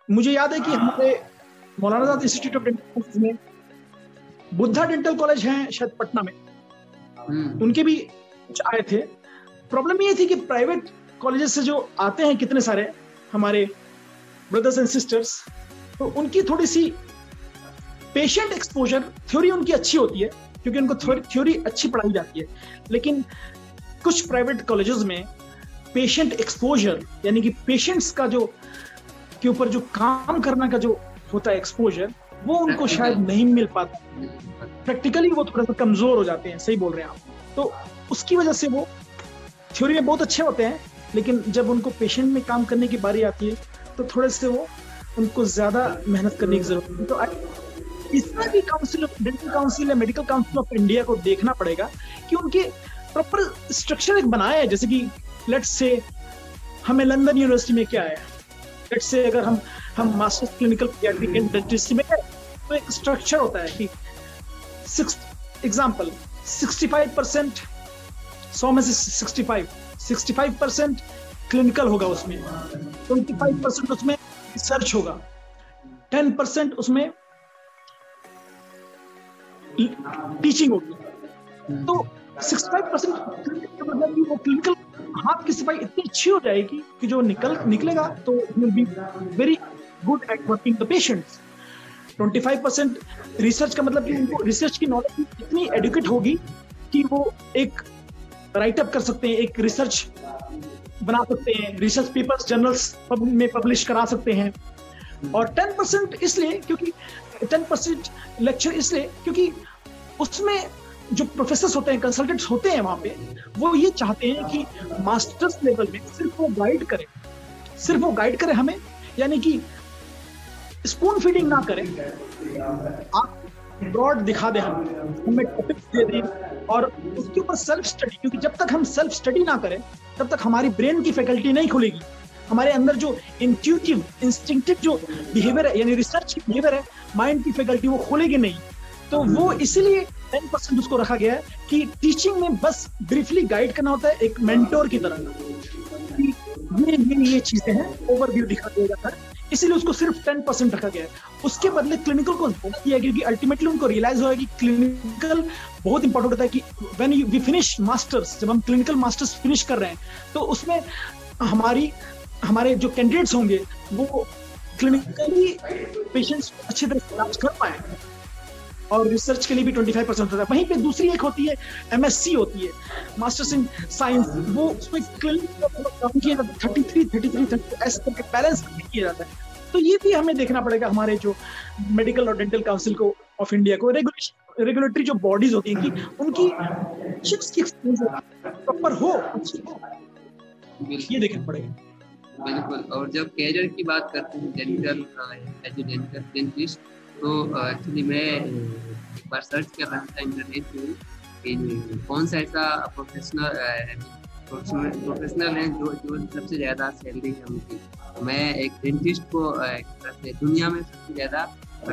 मुझे याद है कि हमारे मौलाना आज़ाद इंस्टीट्यूट ऑफ़ डेंटल में बुद्धा डेंटल कॉलेज है शायद पटना में। हम्म। उनके भी कुछ आए थे। प्रॉब्लम ये थी कि प्राइवेट कॉलेजेस से जो आते हैं कितने सारे हमारे ब्रदर्स एंड सिस्टर्स तो उनकी थोड़ी सी पेशेंट एक्सपोजर थ्योरी उनकी अच्छी होती है, क्योंकि उनको थ्योरी अच्छी पढ़ाई जाती है। लेकिन कुछ प्राइवेट कॉलेजेस में पेशेंट एक्सपोजर यानी कि पेशेंट्स का जो, के ऊपर जो काम करना का जो होता है एक्सपोजर वो उनको शायद नहीं मिल पाता। प्रैक्टिकली वो थोड़ा सा कमज़ोर हो जाते हैं, सही बोल रहे हैं आप। तो उसकी वजह से वो थ्योरी में बहुत अच्छे होते हैं, लेकिन जब उनको पेशेंट में काम करने की बारी आती है तो थोड़े से वो उनको ज़्यादा मेहनत करने की ज़रूरत है। तो इसमें भी काउंसिल ऑफ़ डेंटल काउंसिल या मेडिकल काउंसिल ऑफ़ इंडिया को देखना पड़ेगा कि उनके प्रॉपर स्ट्रक्चर एक बनाया है। जैसे कि लेट्स से हमें लंदन यूनिवर्सिटी में क्या है? लेट्स से अगर हम हम मास्टर्स क्लिनिकल डेंटिस्ट में तो एक स्ट्रक्चर होता है कि six example sixty five percent सौ में से sixty five sixty five percent clinical होगा उसमें। ट्वेंटी फाइव परसेंट उसमें रिसर्च होगा। टेन परसेंट उसमें टीचिंग होगी। तो सिक्सटी फाइव परसेंट मतलब वो क्लिनिकल हाथ की सफ़ाई इतनी अच्छी हो जाएगी कि जो निकल, निकलेगा तो will be very good at working the patients 25 percent research का मतलब कि उनको रिसर्च की नॉलेज इतनी एडुकेट होगी कि वो एक राइटअप कर सकते हैं, एक रिसर्च बना सकते हैं रिसर्च पेपर्स जर्नल्स में पब्लिश करा सकते हैं। और 10 परसेंट इसलिए क्योंकि 10 परसेंट लेक्चर इसलिए क्योंकि उसमें जो प्रोफेसर होते हैं कंसल्टेंट्स होते हैं वहाँ पे, वो ये चाहते हैं कि मास्टर्स लेवल में सिर्फ़ वो गाइड करें। सिर्फ़ वो गाइड करें हमें, यानी कि स्पून फीडिंग ना करें। आप ब्रॉड दिखा दें हम। हमें टॉपिक्स दे दें। और उसके ऊपर सेल्फ स्टडी क्योंकि जब तक हम सेल्फ स्टडी ना करें, तब तक हमारी ब्रेन की फैकल्टी नहीं खुलेगी। हमारे अंदर जो इंट्यूटिव इंस्टिंक्टिव जो बिहेवियर है, यानी रिसर्च की बिहेवियर है माइंड की फैकल्टी वो खुलेगी नहीं। तो वो इसलिए टेन परसेंट उसको रखा गया है कि टीचिंग में बस ब्रीफली गाइड करना होता है, एक मेंटोर की तरह। ये ये ये चीज़ें हैं ओवरव्यू दिखा दिया जाता है। इसीलिए उसको सिर्फ़ टेन परसेंट रखा गया है। उसके बदले क्लिनिकल को ज़्यादा किया क्योंकि अल्टीमेटली उनको रियलाइज़ होगा कि क्लिनिकल बहुत इंपॉर्टेंट होता है कि when you we finish masters जब हम क्लिनिकल मास्टर्स फिनिश कर रहे हैं तो उसमें हमारी, हमारे जो कैंडिडेट्स होंगे, वो क्लिनिकली पेशेंट्स अच्छे तरह से इलाज कर पाए। और रिसर्च के लिए भी 25 परसेंट होता है। वहीं पे दूसरी एक होती है एमएससी होती है। मास्टर्स इन साइंस वो उसमें है। थर्टी थ्री थर्टी थ्री ऐसे करके बैलेंस किया जाता है। तो ये भी हमें देखना पड़ेगा हमारे जो मेडिकल और डेंटल काउंसिल को ऑफ़ इंडिया को। रेगुलेशन रेगुलेटरी जो बॉडीज होती हैं कि उनकी प्रॉपर हो। ये देखना पड़ेगा। बिल्कुल, और जब कैरियर की बात करते हैं dental as a dental dentist तो एक्चुअली मैं एक बार सर्च कर रहा था इंटरनेट पे कि कौन सा ऐसा प्रोफेशनल प्रोफेशनल है जो जो सबसे ज़्यादा सैलरी है उनकी तो मैं एक डेंटिस्ट को एक तरह से दुनिया में सबसे ज़्यादा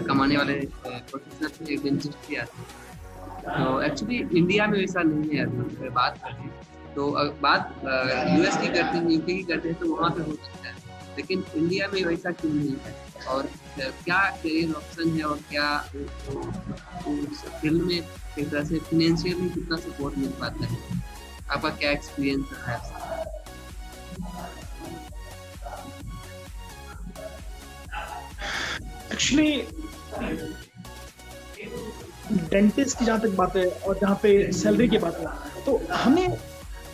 कमाने वाले प्रोफेशनल से एक डेंटिस्ट भी आते तो एक्चुअली इंडिया में वैसा नहीं है अगर बात करें तो बात यूएस की करते हैं यूके की करते हैं तो वहाँ पे हो सकता है। लेकिन इंडिया में वैसा क्यों नहीं है? और क्या करियर ऑप्शन है और क्या फ़ील्ड में एक तरह से फिनेंशियली कितना सपोर्ट मिल पाता है? आपका क्या एक्सपीरियंस रहा है? एक्चुअली डेंटिस्ट की जहाँ तक बात है और जहाँ पे सैलरी की बात है तो हमें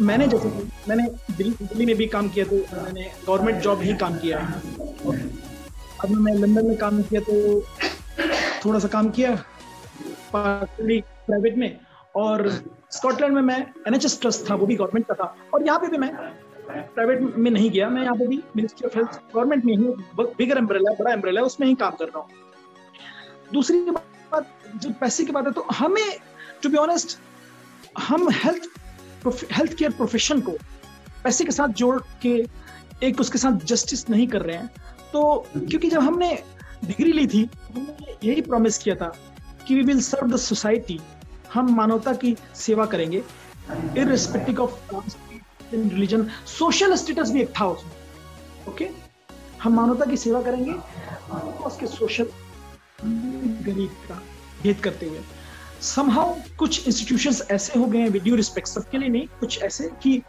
मैंने जैसे मैंने दिल्ली में भी काम किया तो मैंने गवर्नमेंट जॉब ही काम किया। है अब मैं लंदन में काम किया तो थोड़ा सा काम किया प्राइवेट में। और स्कॉटलैंड में मैं एन ट्रस्ट था, वो भी गवर्नमेंट का था। और यहाँ पे भी मैं प्राइवेट में नहीं गया, मैं यहाँ पे भी मिनिस्ट्री ऑफ़ हेल्थ गवर्नमेंट में ही बिगर एम्ब्रेला बड़ा एम्ब्रेला उसमें ही काम कर रहा हूँ। दूसरी बात जब पैसे की बात है तो हमें टू बी ऑनेस्ट हम हेल्थ हेल्थ केयर प्रोफेशन को पैसे के साथ जोड़ के एक उसके साथ जस्टिस नहीं कर रहे हैं। तो क्योंकि जब हमने डिग्री ली थी, हमने यही प्रॉमिस किया था कि we will serve the society हम मानवता की सेवा करेंगे। Irrespective of religion social status भी एक था उसमें। ओके हम मानवता की सेवा करेंगे। उसके सोशल गरीब का भेद करते हुए। समहाउ कुछ इंस्टीट्यूशंस ऐसे हो गए हैं विद ड्यू रिस्पेक्ट सबके लिए नहीं, कुछ ऐसे कि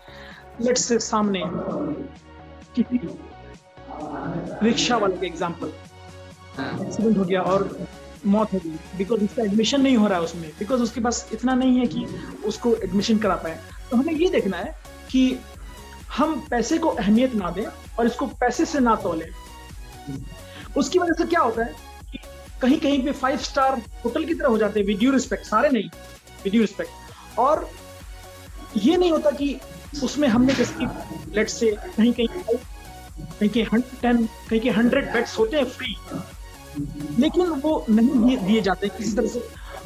लेट्स से सामने रिक्शा वाले का एग्जांपल एक्सीडेंट हो गया और मौत हो गई। बिकॉज़ उसका एडमिशन नहीं हो रहा है उसमें बिकॉज़ उसके पास इतना नहीं है कि उसको एडमिशन करा पाए। तो हमें ये देखना है कि हम पैसे को अहमियत ना दें और इसको पैसे से ना तोलें। उसकी वजह से क्या होता है? कहीं कहीं पे फाइव स्टार होटल की तरह हो जाते हैं विद ड्यू रिस्पेक्ट सारे नहीं विद ड्यू रिस्पेक्ट और ये नहीं होता कि उसमें हमने जैसे लेट से कहीं कहीं कहीं के टेन कहीं के हंड्रेड बेड्स होते हैं फ्री लेकिन वो नहीं दिए जाते किसी तरह से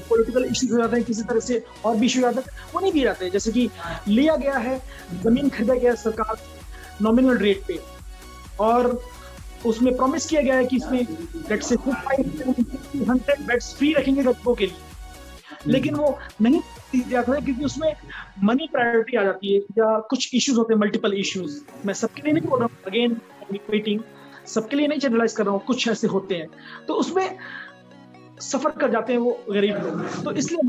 पॉलिटिकल इश्यूज़ हो जाते हैं, किसी तरह से और भी इशू हो जाते हैं, वो नहीं दिए जाते जैसे कि लिया गया है, ज़मीन खरीदा गया सरकार नॉमिनल रेट पे। और उसमें प्रॉमिस किया गया है कि इसमें लेट से हंड्रेड बेड्स फ्री रखेंगे गरीबों के लिए। लेकिन वो नहीं जाता है क्योंकि उसमें मनी प्रायोरिटी आ जाती है या कुछ इश्यूज़ होते हैं मल्टीपल इश्यूज़ मैं सबके लिए नहीं बोल रहा हूँ अगेन मीटिंग सबके लिए नहीं जनरलाइज कर रहा हूँ, कुछ ऐसे होते हैं। तो उसमें सफ़र कर जाते हैं वो गरीब लोग। तो इसलिए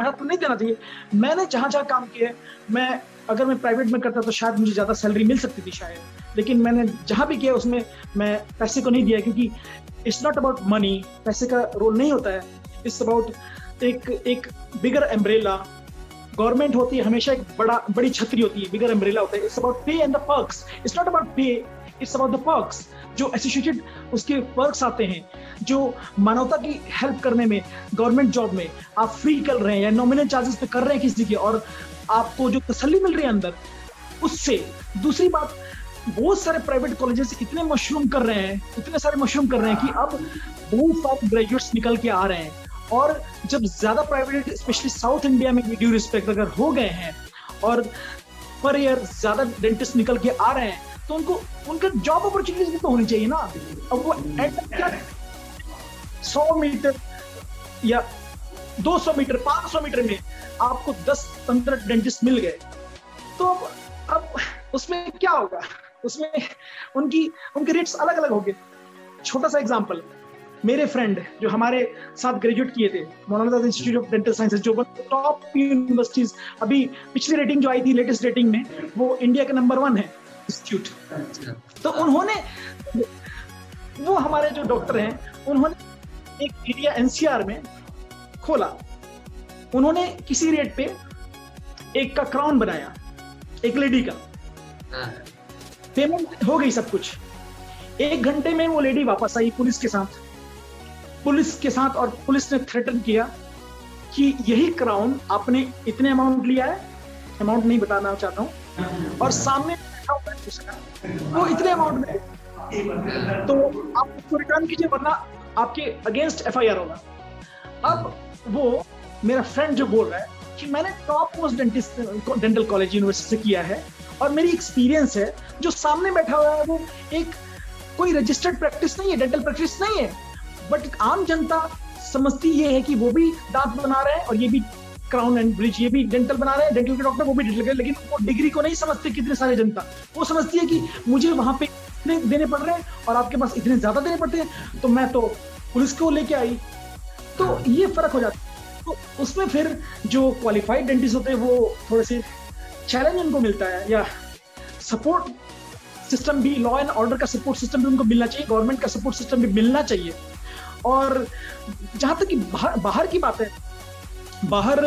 मैं तो नहीं देना चाहिए। मैंने जहाँ जहाँ काम किए मैं अगर मैं प्राइवेट में करता तो शायद मुझे ज़्यादा सैलरी मिल सकती थी शायद। लेकिन मैंने जहाँ भी किया, उसमें मैं पैसे को नहीं दिया, क्योंकि इट्स नॉट अबाउट मनी पैसे का रोल नहीं होता है। इट्स अबाउट एक एक बिगर एम्ब्रेला गवर्नमेंट होती है, हमेशा एक बड़ा, बड़ी छतरी होती है बिगर एम्ब्रेला होता है। It's about pay and the perks it's not about pay it's about the perks जो एसोसिएटेड उसके पर्क्स आते हैं, जो मानवता की हेल्प करने में गवर्नमेंट जॉब में आप फ्री कर रहे हैं या नॉमिनल चार्जेस पे कर रहे हैं किसी के, और आपको जो तसली मिल रही है अंदर, उससे। दूसरी बात, बहुत सारे प्राइवेट कॉलेजेस इतने मशरूम कर रहे हैं, इतने सारे मशरूम कर रहे हैं कि अब बहुत सारे ग्रेजुएट्स निकल के आ रहे हैं। और जब ज़्यादा प्राइवेट स्पेशली साउथ इंडिया में ड्यू रिस्पेक्ट अगर हो गए हैं, और पर ईयर ज़्यादा डेंटिस्ट निकल के आ रहे हैं तो उनको, उनका जॉब अपॉर्चुनिटीज़ भी तो होनी चाहिए ना। अब वो क्या सौ मीटर या 200 मीटर 500 मीटर में आपको 10 पंद्रह डेंटिस्ट मिल गए। तो अब अब उसमें क्या होगा? उसमें उनकी उनके रेट्स अलग अलग होंगे। छोटा सा एग्जांपल मेरे फ्रेंड जो हमारे साथ ग्रेजुएट किए थे मोनालिसा इंस्टीट्यूट ऑफ़ डेंटल साइंसेज जो टॉप यूनिवर्सिटीज अभी पिछली रेटिंग जो आई थी लेटेस्ट रेटिंग में वो इंडिया के नंबर वन है इंस्टीट्यूट तो उन्होंने वो हमारे जो डॉक्टर हैं उन्होंने एक एरिया एनसीआर में खोला। उन्होंने किसी रेट पे एक का क्राउन बनाया एक लेडी का। पेमेंट हो गई सब कुछ। एक घंटे में वो लेडी वापस आई पुलिस के साथ। पुलिस के साथ और पुलिस ने थ्रेटन किया कि यही क्राउन आपने इतने अमाउंट लिया है अमाउंट नहीं बताना चाहता हूँ। और सामने वो इतने अमाउंट में। तो आप उसको रिटर्न कीजिए वरना आपके अगेंस्ट एफआईआर होगा। अब वो मेरा फ्रेंड जो बोल रहा है कि मैंने top most dentist dental college university से किया है और मेरी एक्सपीरियंस है जो सामने बैठा हुआ है, वो एक कोई रजिस्टर्ड प्रैक्टिस नहीं है डेंटल प्रैक्टिस नहीं है। बट आम जनता समझती ये है कि वो भी दांत बना रहे हैं और ये भी क्राउन एंड ब्रिज ये भी डेंटल बना रहे हैं। डेंटल के डॉक्टर वो भी डेंटल के लेकिन वो डिग्री को नहीं समझते कितने सारे जनता। वो समझती है कि मुझे वहाँ पे इतने देने पड़ रहे हैं और आपके पास इतने ज़्यादा देने पड़ते हैं। तो मैं तो पुलिस को लेके आई तो ये फ़र्क हो जाता है। तो उसमें फिर जो क्वालिफाइड डेंटिस्ट होते हैं, वो थोड़े से चैलेंज उनको मिलता है, या सपोर्ट सिस्टम भी लॉ एंड ऑर्डर का सपोर्ट सिस्टम भी उनको मिलना चाहिए गवर्नमेंट का सपोर्ट सिस्टम भी मिलना चाहिए। और जहाँ तक कि बाहर बाहर की बात है, बाहर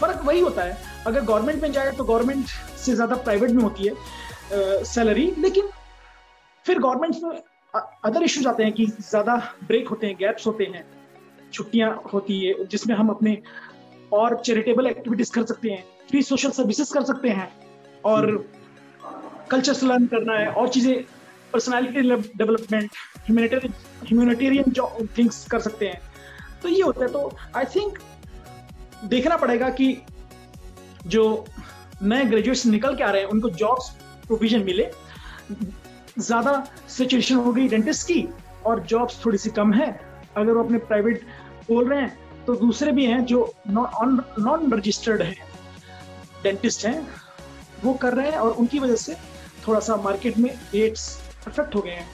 फ़र्क वही होता है। अगर गवर्नमेंट में जाए तो गवर्नमेंट से ज़्यादा प्राइवेट में होती है सैलरी लेकिन फिर गवर्नमेंट में अदर इश्यूज़ आते हैं कि ज़्यादा ब्रेक होते हैं गैप्स होते हैं। छुट्टियाँ होती है जिसमें हम अपने और चैरिटेबल एक्टिविटीज़ कर सकते हैं फ्री सोशल सर्विसेज़ कर सकते हैं और कल्चर लर्न करना है और चीज़ें पर्सनालिटी डेवलपमेंट ह्यूमैनिटेरियन थिंग्स कर सकते हैं। तो ये होता है तो आई थिंक देखना पड़ेगा कि जो नए ग्रेजुएट्स निकल के आ रहे हैं उनको जॉब्स प्रोविज़न मिले। ज़्यादा सिचुएशन हो गई डेंटिस्ट की और जॉब्स थोड़ी सी कम है अगर वो अपने प्राइवेट बोल रहे हैं तो दूसरे भी हैं जो नॉन रजिस्टर्ड हैं डेंटिस्ट हैं वो कर रहे हैं और उनकी वजह से थोड़ा सा मार्केट में रेट्स परफेक्ट हो गए हैं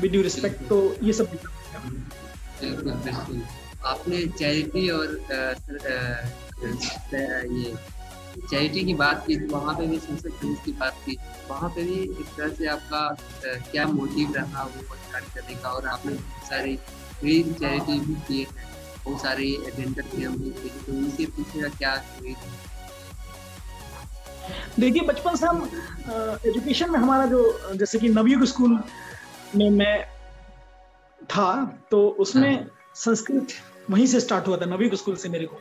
विद ड्यू रिस्पेक्ट तो ये सब आपने चैरिटी और ये चैरिटी की बात की वहाँ पे भी संसद खनिज की बात की वहाँ पे भी एक तरह से आपका क्या मोटिव रहा वो स्टार्ट करने का? और आपने सारी फ्री चैरिटी भी किए हैं बहुत सारे डेंटल किए तो उनके पीछे का क्या देखिए बचपन से हम एजुकेशन में हमारा जो जैसे कि नवयुग स्कूल में मैं था तो उसमें हाँ। संस्कृत वहीं से स्टार्ट हुआ था नवी स्कूल से मेरे को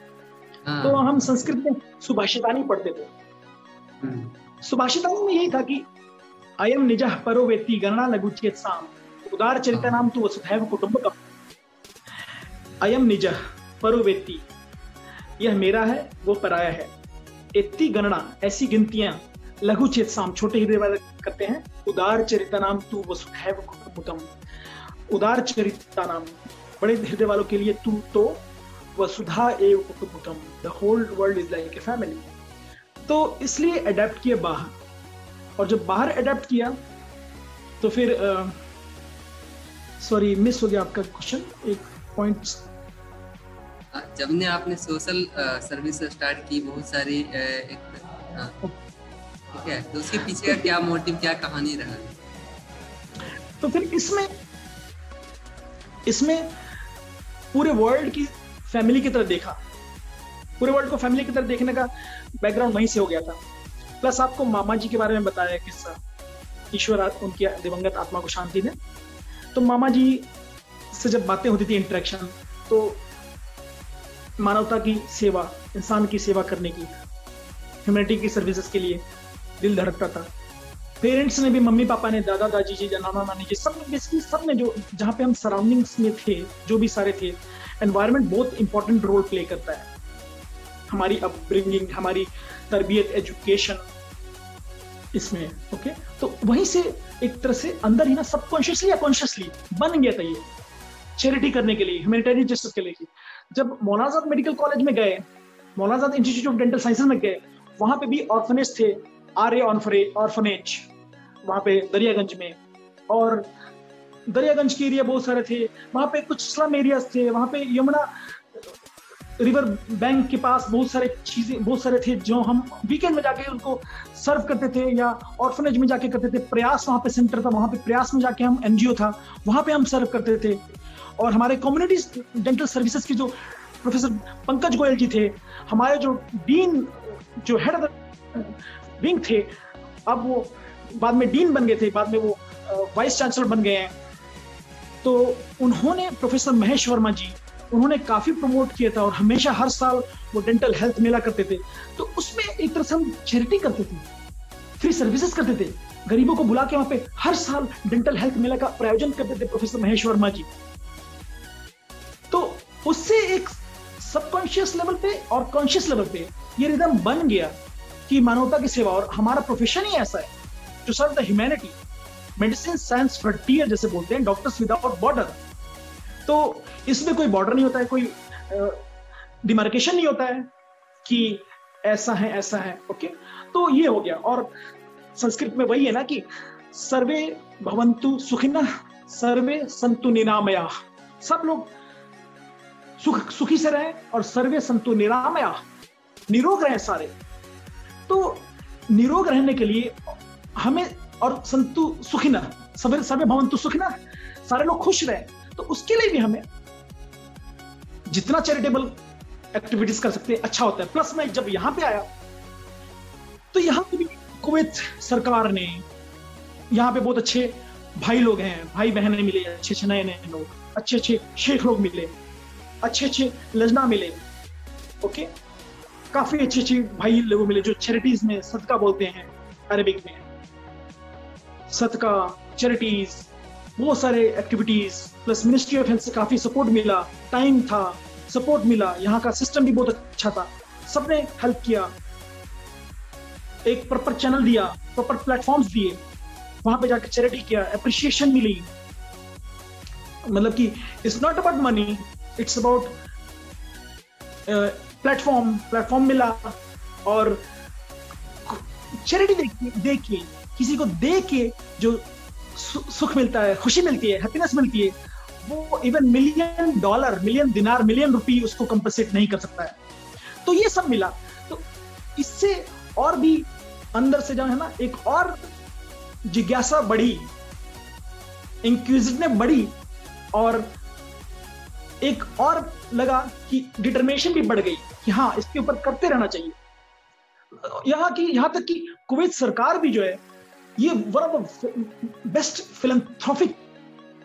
हाँ। तो हम संस्कृत में सुभाषितानी पढ़ते थे हम्म। सुभाषितानी में यही था कि अयम निजह परो व्यक्ति गणना लघु चेत साम उदार चरित नाम तो वसुधैव कुटुंब अयम निज परो व्यक्ति यह मेरा है, वो पराया है। इतनी गणना, ऐसी गिनतियाँ, लघु चेत साम, छोटे हृदय वाले करते हैं। उदार चरित नाम तू वसुधैव कुटुंबकम उदार चरिता नाम बड़े हृदय वालों के लिए तू तो वसुधा एव कुटुंबकम the whole world is like a family तो इसलिए अडेप्ट किए बाहर। और जब बाहर अडेप्ट किया तो फिर सॉरी मिस हो गया आपका क्वेश्चन एक पॉइंट जब ने आपने सोशल सर्विस स्टार्ट की, बहुत सारी एक ठीक है तो उसके पीछे का क्या मोटिव क्या कहानी रहा? तो फिर इसमें इसमें पूरे वर्ल्ड की फैमिली की तरह देखा। पूरे वर्ल्ड को फैमिली की तरह देखने का बैकग्राउंड वहीं से हो गया था। प्लस आपको मामा जी के बारे में बताया किस्सा ईश्वर उनकी दिवंगत आत्मा को शांति दे। तो मामा जी से जब बातें होती थी इंटरेक्शन तो मानवता की सेवा, इंसान की सेवा करने की ह्यूमैनिटी की सर्विसेज़ के लिए दिल धड़कता था। पेरेंट्स ने भी, मम्मी पापा ने, दादा दादी जी नाना नानी जी सब बेसिकली सबने जो, जहाँ पे हम सराउंडिंग्स में थे, जो भी सारे थे एनवायरमेंट बहुत इंपॉर्टेंट रोल प्ले करता है। हमारी अपब्रिंगिंग हमारी तरबियत एजुकेशन इसमें ओके तो वहीं से एक तरह से अंदर ही ना सबकॉन्शियसली या कॉन्शियसली बन गया था ये। चैरिटी करने के लिए ह्यूमैनिटेरियन जस्टिस के लिए। जब मौलाजाद मेडिकल कॉलेज में गए मौलाजाद इंस्टीट्यूट ऑफ़ डेंटल साइंसेज में गए, वहाँ पे भी ऑर्फनेज थे, आर्य ऑर्फनेज वहाँ पे दरियागंज में। और दरियागंज के एरिया बहुत सारे थे, वहाँ पे कुछ स्लम एरियाज़ थे, वहाँ पे यमुना रिवर बैंक के पास बहुत सारे चीज़ें, बहुत सारे थे जो हम वीकेंड में जाके उनको सर्व करते थे या ऑर्फनेज में जाके करते थे। प्रयास वहाँ पे सेंटर था, वहाँ पे प्रयास में जाके हम एनजीओ था, वहाँ पे हम सर्व करते थे। और हमारे कम्युनिटी डेंटल सर्विसेज़ के जो प्रोफेसर पंकज गोयल जी थे, हमारे जो डीन जो हेड विंग थे, अब वो बाद में डीन बन गए थे, बाद में वो वाइस चांसलर बन गए हैं। तो उन्होंने प्रोफेसर महेश वर्मा जी, उन्होंने काफ़ी प्रमोट किया था और हमेशा हर साल वो डेंटल हेल्थ मेला करते थे। तो उसमें एक तरह से हम चैरिटी करते थे फ्री सर्विसेज़ करते थे। गरीबों को बुला के वहाँ पे हर साल डेंटल हेल्थ मेला का प्रायोजन करते थे प्रोफेसर महेश वर्मा जी। उससे एक सबकॉन्शियस लेवल पे और कॉन्शियस लेवल पे ये रिदम बन गया कि मानवता की सेवा, और हमारा प्रोफेशन ही ऐसा है to serve the humanity medicine science frontier जैसे बोलते हैं डॉक्टर्स विदाउट बॉर्डर तो इसमें कोई बॉर्डर नहीं होता है, कोई डिमार्केशन नहीं होता है कि ऐसा है ऐसा है ओके तो ये हो गया। और संस्कृत में वही है ना कि सर्वे भवंतु सुखिना, सर्वे संतु निरामया। सब लोग सुख, सुखी से रहे और सर्वे संतु निरामया। निरोग रहे सारे। तो निरोग रहने के लिए हमें और संतु सुखी सुखिना सभी सभी भवंतु सुखिना सारे लोग खुश रहे। तो उसके लिए भी हमें जितना चैरिटेबल एक्टिविटीज़ कर सकते हैं अच्छा होता है। प्लस मैं जब यहाँ पे आया तो यहाँ पे भी कुवैत सरकार ने, यहाँ पे बहुत अच्छे भाई लोग हैं भाई बहने मिले अच्छे अच्छे नए नए लोग अच्छे अच्छे शेख लोग मिले। अच्छे अच्छे लजना मिले ओके काफ़ी अच्छे अच्छे भाई लोग मिले जो चैरिटीज में सदका बोलते हैं अरेबिक में। सदका चैरिटीज बहुत सारे activities plus ministry of health से काफ़ी सपोर्ट मिला टाइम था सपोर्ट मिला, यहाँ का सिस्टम भी बहुत अच्छा था। सबने हेल्प किया। एक प्रॉपर चैनल दिया प्रॉपर प्लेटफॉर्म्स दिए। वहाँ पे जाकर चैरिटी किया अप्रिशिएशन मिली। मतलब कि it's not about money it's about platform platform मिला और चैरिटी देखिए देखिए किसी को देख के जो सुख मिलता है, खुशी मिलती है हैप्पीनेस मिलती है, वो even million dollar million dinar million rupee उसको कंपनसेट नहीं कर सकता है। तो ये सब मिला। तो इससे और भी अंदर से जो है ना, एक और जिज्ञासा बढ़ी इंक्विजिटिव बढ़ी और एक और लगा कि डिटर्मिनेशन भी बढ़ गई कि हाँ इसके ऊपर करते रहना चाहिए। यहाँ की, यहाँ तक कि कुवैत सरकार भी जो है, ये one of best philanthropic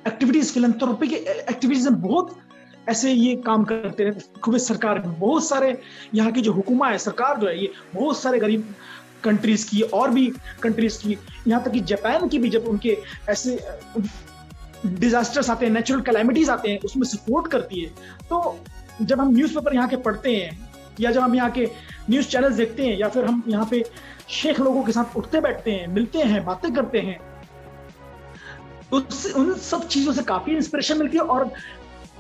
activities philanthropy activities बहुत ऐसे ये काम करते रहे कुवैत सरकार बहुत सारे, यहाँ की जो हुकूमा है, सरकार जो है, ये बहुत सारे गरीब कंट्रीज़ की और भी कंट्रीज़ की, यहाँ तक कि जापान की भी जब उनके ऐसे डिजास्टर्स आते हैं नेचुरल कैलामिटीज आते हैं, उसमें सपोर्ट करती है। तो जब हम न्यूज़पेपर यहाँ के पढ़ते हैं, या जब हम यहाँ के न्यूज़ चैनल देखते हैं, या फिर हम यहाँ पे शेख लोगों के साथ उठते बैठते हैं, मिलते हैं, बातें करते हैं उस उन सब चीज़ों से काफ़ी इंस्पिरेशन मिलती है और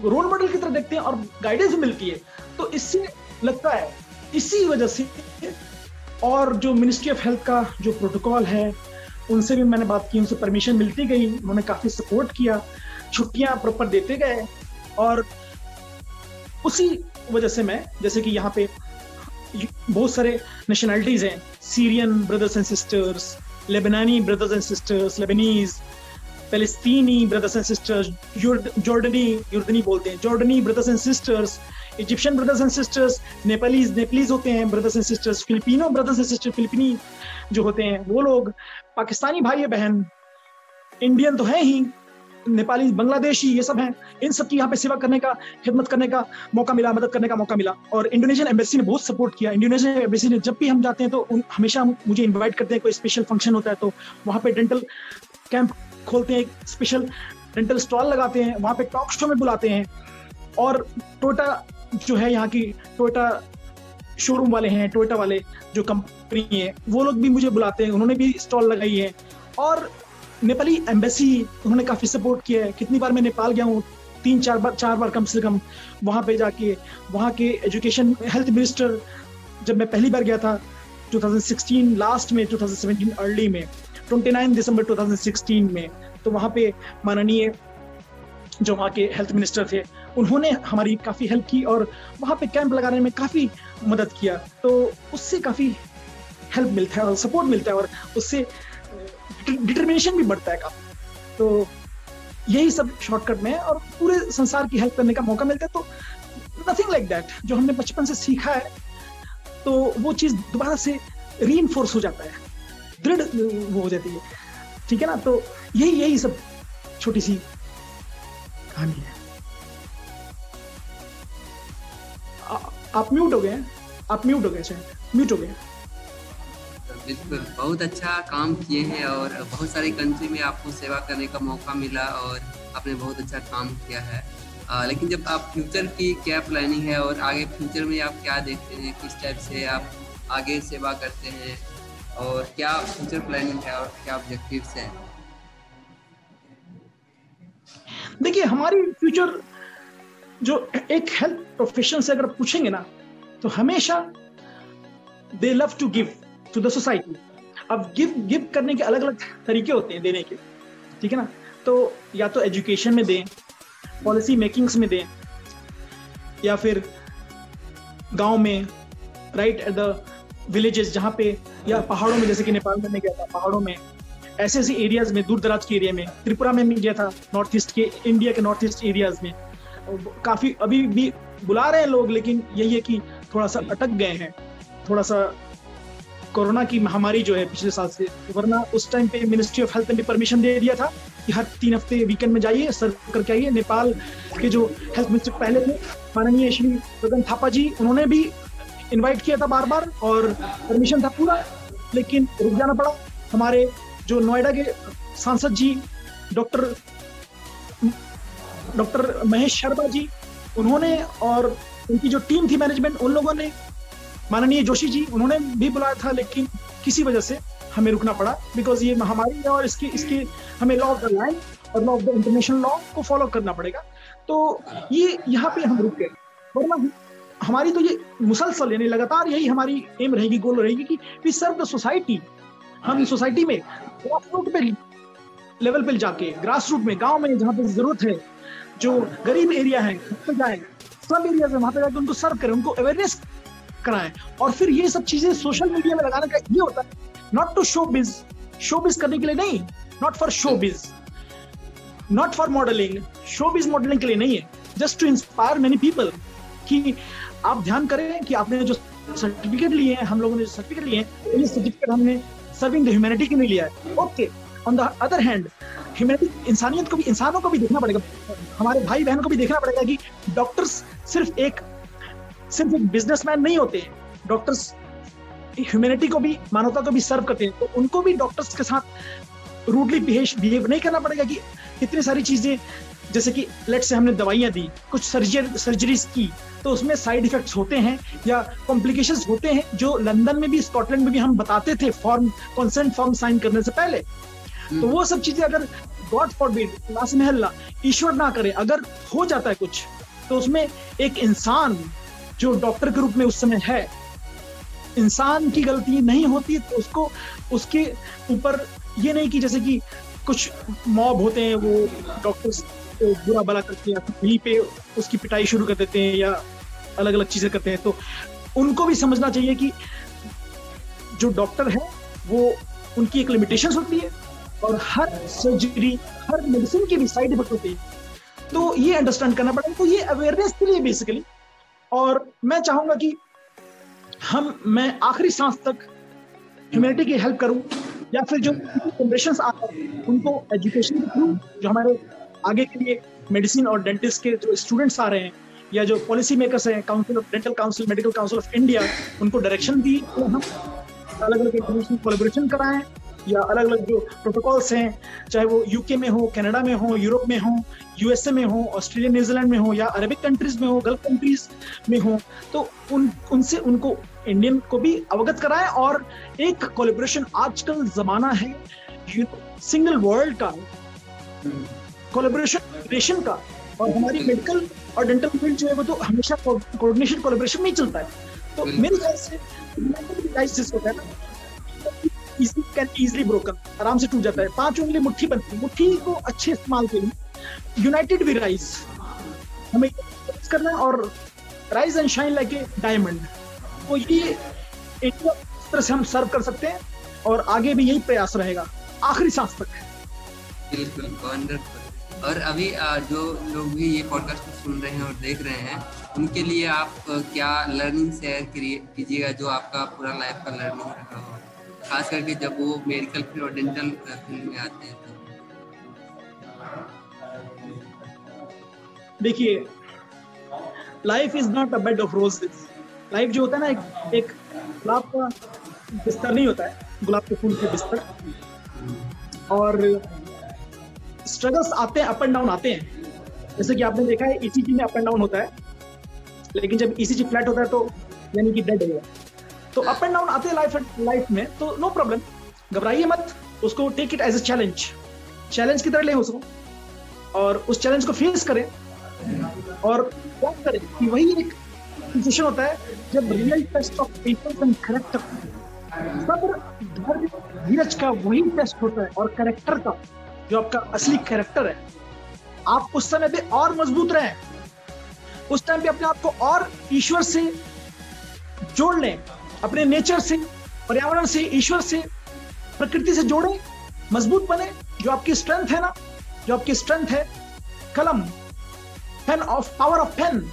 रोल मॉडल की तरह देखते हैं और गाइडेंस मिलती है। तो इससे लगता है, इसी वजह से और जो मिनिस्ट्री ऑफ़ हेल्थ का जो प्रोटोकॉल है उनसे भी मैंने बात की, उनसे परमिशन मिलती गई, उन्होंने काफ़ी सपोर्ट किया, छुट्टियाँ प्रॉपर देते गए और उसी वजह से मैं, जैसे कि यहाँ पे बहुत सारे नेशनैलिटीज हैं सीरियन ब्रदर्स एंड सिस्टर्स लेबनानी ब्रदर्स एंड सिस्टर्स लेबनीज पेलेस्तीनी ब्रदर्स एंड सिस्टर्स जॉर्डनी युर्दनी बोलते हैं जॉर्डनी brothers and sisters Egyptian brothers and sisters Nepalese Nepalese होते हैं brothers and sisters Filipino brothers and sister Philippine जो होते हैं वो लोग पाकिस्तानी भाई बहन इंडियन तो है ही नेपाली बांग्लादेशी ये सब हैं। इन सब की यहाँ पे सेवा करने का खिदमत करने का मौका मिला मदद करने का मौका मिला। और इंडोनेशियन एम्बेसी ने बहुत सपोर्ट किया। इंडोनेशियन एम्बेसी ने जब भी हम जाते हैं तो उन, हमेशा मुझे इनवाइट करते हैं कोई स्पेशल फ़ंक्शन होता है तो वहाँ पे डेंटल कैंप खोलते हैं स्पेशल डेंटल स्टॉल लगाते हैं वहाँ पे टॉक शो में बुलाते हैं। और टोटा जो है यहाँ की टोटा शोरूम वाले हैं टोयोटा वाले जो कंपनी है, वो लोग भी मुझे बुलाते हैं, उन्होंने भी स्टॉल लगाई है। और नेपाली एम्बेसी उन्होंने काफ़ी सपोर्ट किया है। कितनी बार मैं नेपाल गया हूँ, तीन, चार बार चार बार कम से कम वहाँ पे जाके, वहाँ के एजुकेशन हेल्थ मिनिस्टर जब मैं पहली बार गया था 2016 लास्ट में 2017 अर्ली में 29 दिसंबर 2016 में तो वहाँ पे माननीय जो वहाँ के हेल्थ मिनिस्टर थे उन्होंने हमारी काफ़ी हेल्प की और वहाँ पे कैंप लगाने में काफ़ी मदद किया। तो उससे काफ़ी हेल्प मिलता है और सपोर्ट मिलता है और उससे डिटर्मिनेशन भी बढ़ता है काफ़ी। तो यही सब शॉर्टकट में और पूरे संसार की हेल्प करने का मौका मिलता है। तो नथिंग लाइक दैट जो हमने बचपन से सीखा है तो वो चीज़ दोबारा से री हो जाता है। दृढ़ वो हो जाती है। ठीक है ना? तो यही यही सब छोटी सी कहानी है। आप म्यूट हो गए आप म्यूट हो गए शायद म्यूट हो गए। बिल्कुल बहुत अच्छा काम किए हैं और बहुत सारे कंट्री में आपको सेवा करने का मौका मिला और आपने बहुत अच्छा काम किया है। आ, लेकिन जब आप फ्यूचर की क्या प्लानिंग है और आगे फ्यूचर में आप क्या देखते हैं किस टाइप से आप आगे सेवा करते हैं और क्या फ्यूचर प्लानिंग है और क्या ऑब्जेक्टिव्स हैं? देखिए हमारी फ्यूचर जो एक हेल्थ प्रोफेशन से अगर पूछेंगे ना तो हमेशा they love to give to the society अब गिव गिव करने के अलग अलग तरीके होते हैं देने के। ठीक है ना? तो या तो एजुकेशन में दें पॉलिसी मेकिंग्स में दें, या फिर गाँव में राइट एट द विलेजेस जहाँ पे, या पहाड़ों में, जैसे कि नेपाल में गया था, पहाड़ों में ऐसे ऐसे एरियाज़ में दूर दराज के एरिया में, त्रिपुरा में भी गया था नॉर्थ ईस्ट के इंडिया के नॉर्थ ईस्ट एरियाज़ में। काफ़ी अभी भी बुला रहे हैं लोग, लेकिन यही है कि थोड़ा सा अटक गए हैं। थोड़ा सा कोरोना की महामारी जो है पिछले साल से, वरना उस टाइम पे मिनिस्ट्री ऑफ़ हेल्थ ने भी परमिशन दे दिया था कि हर तीन हफ़्ते वीकेंड में जाइए सर्व करके आइए। नेपाल के जो हेल्थ मिनिस्टर पहले थे, माननीय श्री गगन थापा जी, उन्होंने भी इनवाइट किया था बार बार और परमिशन था पूरा। लेकिन रुक जाना पड़ा। हमारे जो नोएडा के सांसद जी, डॉक्टर डॉक्टर महेश शर्मा जी, उन्होंने और उनकी जो टीम थी मैनेजमेंट उन लोगों ने, माननीय जोशी जी, उन्होंने भी बुलाया था, लेकिन किसी वजह से हमें रुकना पड़ा बिकॉज़ ये महामारी है और इसकी इसकी हमें लॉ ऑफ़ द लैंड और law of the international law को फॉलो करना पड़ेगा। तो ये यहाँ पे हम रुक गए। वरना हमारी तो ये मुसलसल, यानी लगातार यही हमारी एम रहेगी गोल रहेगी कि वी सर्व द सोसाइटी हम सोसाइटी में ग्रास रूट पे लेवल पे जाके ग्रास रूट में, गाँव में जहाँ पे ज़रूरत है जो गरीब एरिया है पे जाए, सब एरिया में वहाँ पे जाकर उनको सर्व करें, उनको अवेयरनेस कराएँ। और फिर ये सब चीज़ें सोशल मीडिया में लगाने का ये होता है not to show biz show biz करने के लिए नहीं not for show biz not for modelling show biz modelling के लिए नहीं है। Just to inspire many people कि आप ध्यान करें कि आपने जो सर्टिफिकेट लिए हैं, हम लोगों ने जो सर्टिफिकेट लिए हैं, ये सर्टिफिकेट हमने सर्विंग द ह्यूमैनिटी के लिए लिया है। Okay on the other hand humanity इंसानियत को भी इंसानों को भी देखना पड़ेगा हमारे भाई बहन को भी देखना पड़ेगा कि डॉक्टर्स सिर्फ़ एक सिर्फ़ एक बिजनेसमैन नहीं होते हैं डॉक्टर्स ह्यूमैनिटी को भी मानवता को भी सर्व करते हैं तो उनको भी डॉक्टर्स के साथ रूडली बिहेव नहीं करना पड़ेगा कि इतनी सारी चीज़ें जैसे कि लेट से हमने दवाइयाँ दी कुछ सर्जरी सर्जरीज की तो उसमें साइड इफेक्ट्स होते हैं या कॉम्प्लिकेशंस होते हैं जो लंदन में भी स्कॉटलैंड में भी हम बताते the form consent form sign करने से पहले। तो वो सब चीज़ें अगर गॉड फॉर बीड लास महल्ला ईश्वर ना करे, अगर हो जाता है कुछ तो उसमें एक इंसान जो डॉक्टर के रूप में उस समय है, इंसान की गलती नहीं होती तो उसको, उसके ऊपर ये नहीं कि जैसे कि कुछ मॉब होते हैं, वो डॉक्टर्स को बुरा भला करते हैं वहीं पे उसकी पिटाई शुरू कर देते हैं, या अलग अलग चीज़ें करते हैं तो उनको भी समझना चाहिए कि जो डॉक्टर है, वो उनकी एक लिमिटेशन होती है। और हर सर्जरी हर मेडिसिन की भी साइड इफ़ेक्ट होती है। तो ये अंडरस्टैंड करना पड़ेगा तो ये अवेयरनेस के लिए बेसिकली और मैं चाहूँगा कि हम, मैं आखिरी सांस तक ह्यूमैनिटी की हेल्प करूँ, या फिर जो जनरेशन आ रहे हैं, उनको एजुकेशन के थ्रू जो हमारे आगे के लिए मेडिसिन और डेंटिस्ट के जो स्टूडेंट्स आ रहे हैं, या जो पॉलिसी मेकर्स हैं council of dental council medical council of India उनको डायरेक्शन दी तो हम अलग अलग इंटरनेशनल कराएँ या अलग अलग जो प्रोटोकॉल्स हैं चाहे वो यूके में हो कनाडा में हो यूरोप में हो यूएसए में हो ऑस्ट्रेलिया न्यूजीलैंड में हो या अरेबिक कंट्रीज़ में हो गल्फ कंट्रीज़ में हो तो उन उनसे उनको इंडियन को भी अवगत कराएँ और एक कोलेबोरेशन आजकल जमाना है सिंगल वर्ल्ड का कोलेबोरेशन का और हमारी मेडिकल और डेंटल फ़ील्ड जो है वो तो हमेशा कोऑर्डिनेशन कोलेबोरेशन में ही चलता है। तो मेरे ख्याल से इजिली ब्रोकन आराम से टूट जाता है। पाँच उंगली मुट्ठी बनती है। मुट्ठी को अच्छे इस्तेमाल के लिए यूनाइटेड वी राइज हमें करना है और rise and shine like a diamond तो ये तरह से हम सर्व कर सकते हैं और आगे भी यही प्रयास रहेगा। आखिरी सांस तक। बिल्कुल और अभी जो लोग भी ये पॉडकास्ट सुन रहे हैं और देख रहे हैं, उनके लिए आप क्या लर्निंग शेयर कीजिएगा जो आपका पूरा लाइफ का लर्निंग रहा हो। खास करके जब वो मेडिकल फ़ील्ड और डेंटल फ़ील्ड में आते हैं देखिए life is not a bed of roses life जो होता है ना, एक गुलाब का बिस्तर नहीं होता है, गुलाब के फूल के बिस्तर। और स्ट्रगल्स आते हैं अप एंड डाउन आते हैं। जैसे कि आपने देखा है ईसीजी में अप एंड डाउन होता है। लेकिन जब ईसीजी e फ्लैट होता है तो यानी कि डेड हो तो अप एंड डाउन आते लाइफ लाइफ में तो नो प्रॉब्लम घबराइए मत, उसको take it as a challenge challenge की तरह ले उसको, और उस चैलेंज को फेस करें, और क्या करें कि वही एक सिचुएशन होता है जब real test of patience and character सब्र धैर्य, धीरज का वही टेस्ट होता है और करेक्टर का, जो आपका असली कैरेक्टर है। आप उस समय पे और मज़बूत रहें। उस टाइम पे अपने आप को और ईश्वर से जोड़ लें। अपने नेचर से, पर्यावरण से, ईश्वर से, प्रकृति से जोड़े, मज़बूत बने, जो आपकी स्ट्रेंथ है ना, जो आपकी स्ट्रेंथ है, कलम pen of power of pen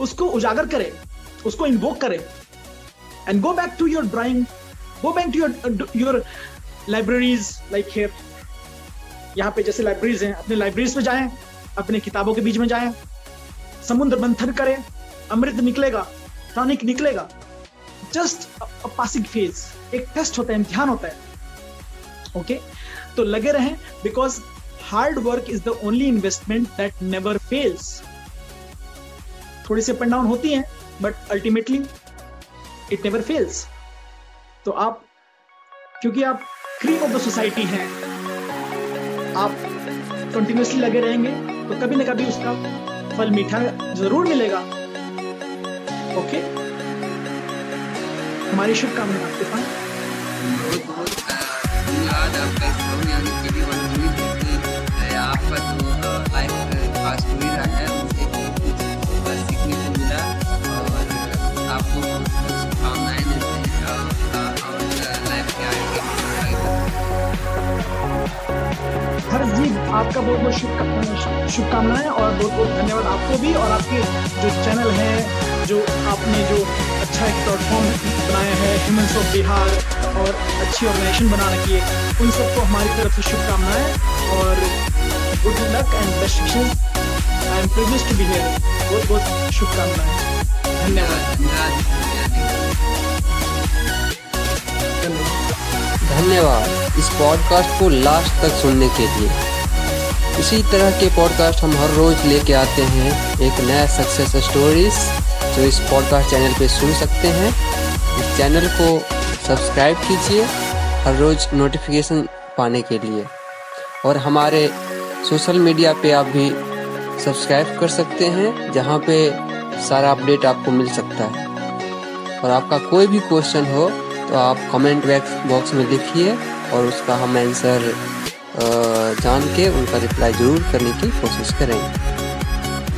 उसको उजागर करे, उसको इन्वोक करे and go back to your drawing go back to your your libraries like here यहाँ पे जैसे लाइब्रेरीज हैं, अपने लाइब्रेरीज में जाएँ, अपने किताबों के बीच में जाएँ, समुद्र मंथन करें, अमृत निकलेगा, टॉनिक निकलेगा जस्ट पासिंग फ़ेज़ एक टेस्ट होता है, इम्तिहान होता है। Okay okay? तो लगे रहें because hard work is the only investment that never fails थोड़ी सी डाउन होती हैं but ultimately it never fails तो आप, क्योंकि आप क्रीम ऑफ़ द सोसाइटी हैं, आप कंटिन्यूसली लगे रहेंगे तो कभी ना कभी उसका फल मीठा ज़रूर मिलेगा। ओके हमारी शुभकामनाएँ आपके पास। जो आपको बहुत बहुत शुभकामनाएँ और बहुत बहुत धन्यवाद आपको भी और आपके जो चैनल है, जो आपने जो अच्छा एक प्लेटफॉर्म बनाया है ह्यूमन्स ऑफ़ बिहार और अच्छी ऑर्गेनाइजेशन बनाने की उन सबको हमारी तरफ़ से शुभकामनाएँ और good luck and best wishes I am privilege to be here बहुत बहुत शुभकामनाएँ। धन्यवाद। धन्यवाद इस पॉडकास्ट को लास्ट तक सुनने के लिए। इसी तरह के पॉडकास्ट हम हर रोज लेके आते हैं। एक नया सक्सेस स्टोरीज जो इस पॉडकास्ट चैनल पे सुन सकते हैं। इस चैनल को सब्सक्राइब कीजिए हर रोज नोटिफिकेशन पाने के लिए। और हमारे सोशल मीडिया पे आप भी सब्सक्राइब कर सकते हैं, जहाँ पे सारा अपडेट आपको मिल सकता है। और आपका कोई भी क्वेश्चन हो तो आप कमेंट बॉक्स में लिखिए और उसका हम आंसर जान के उनका रिप्लाई ज़रूर करने की कोशिश करेंगे।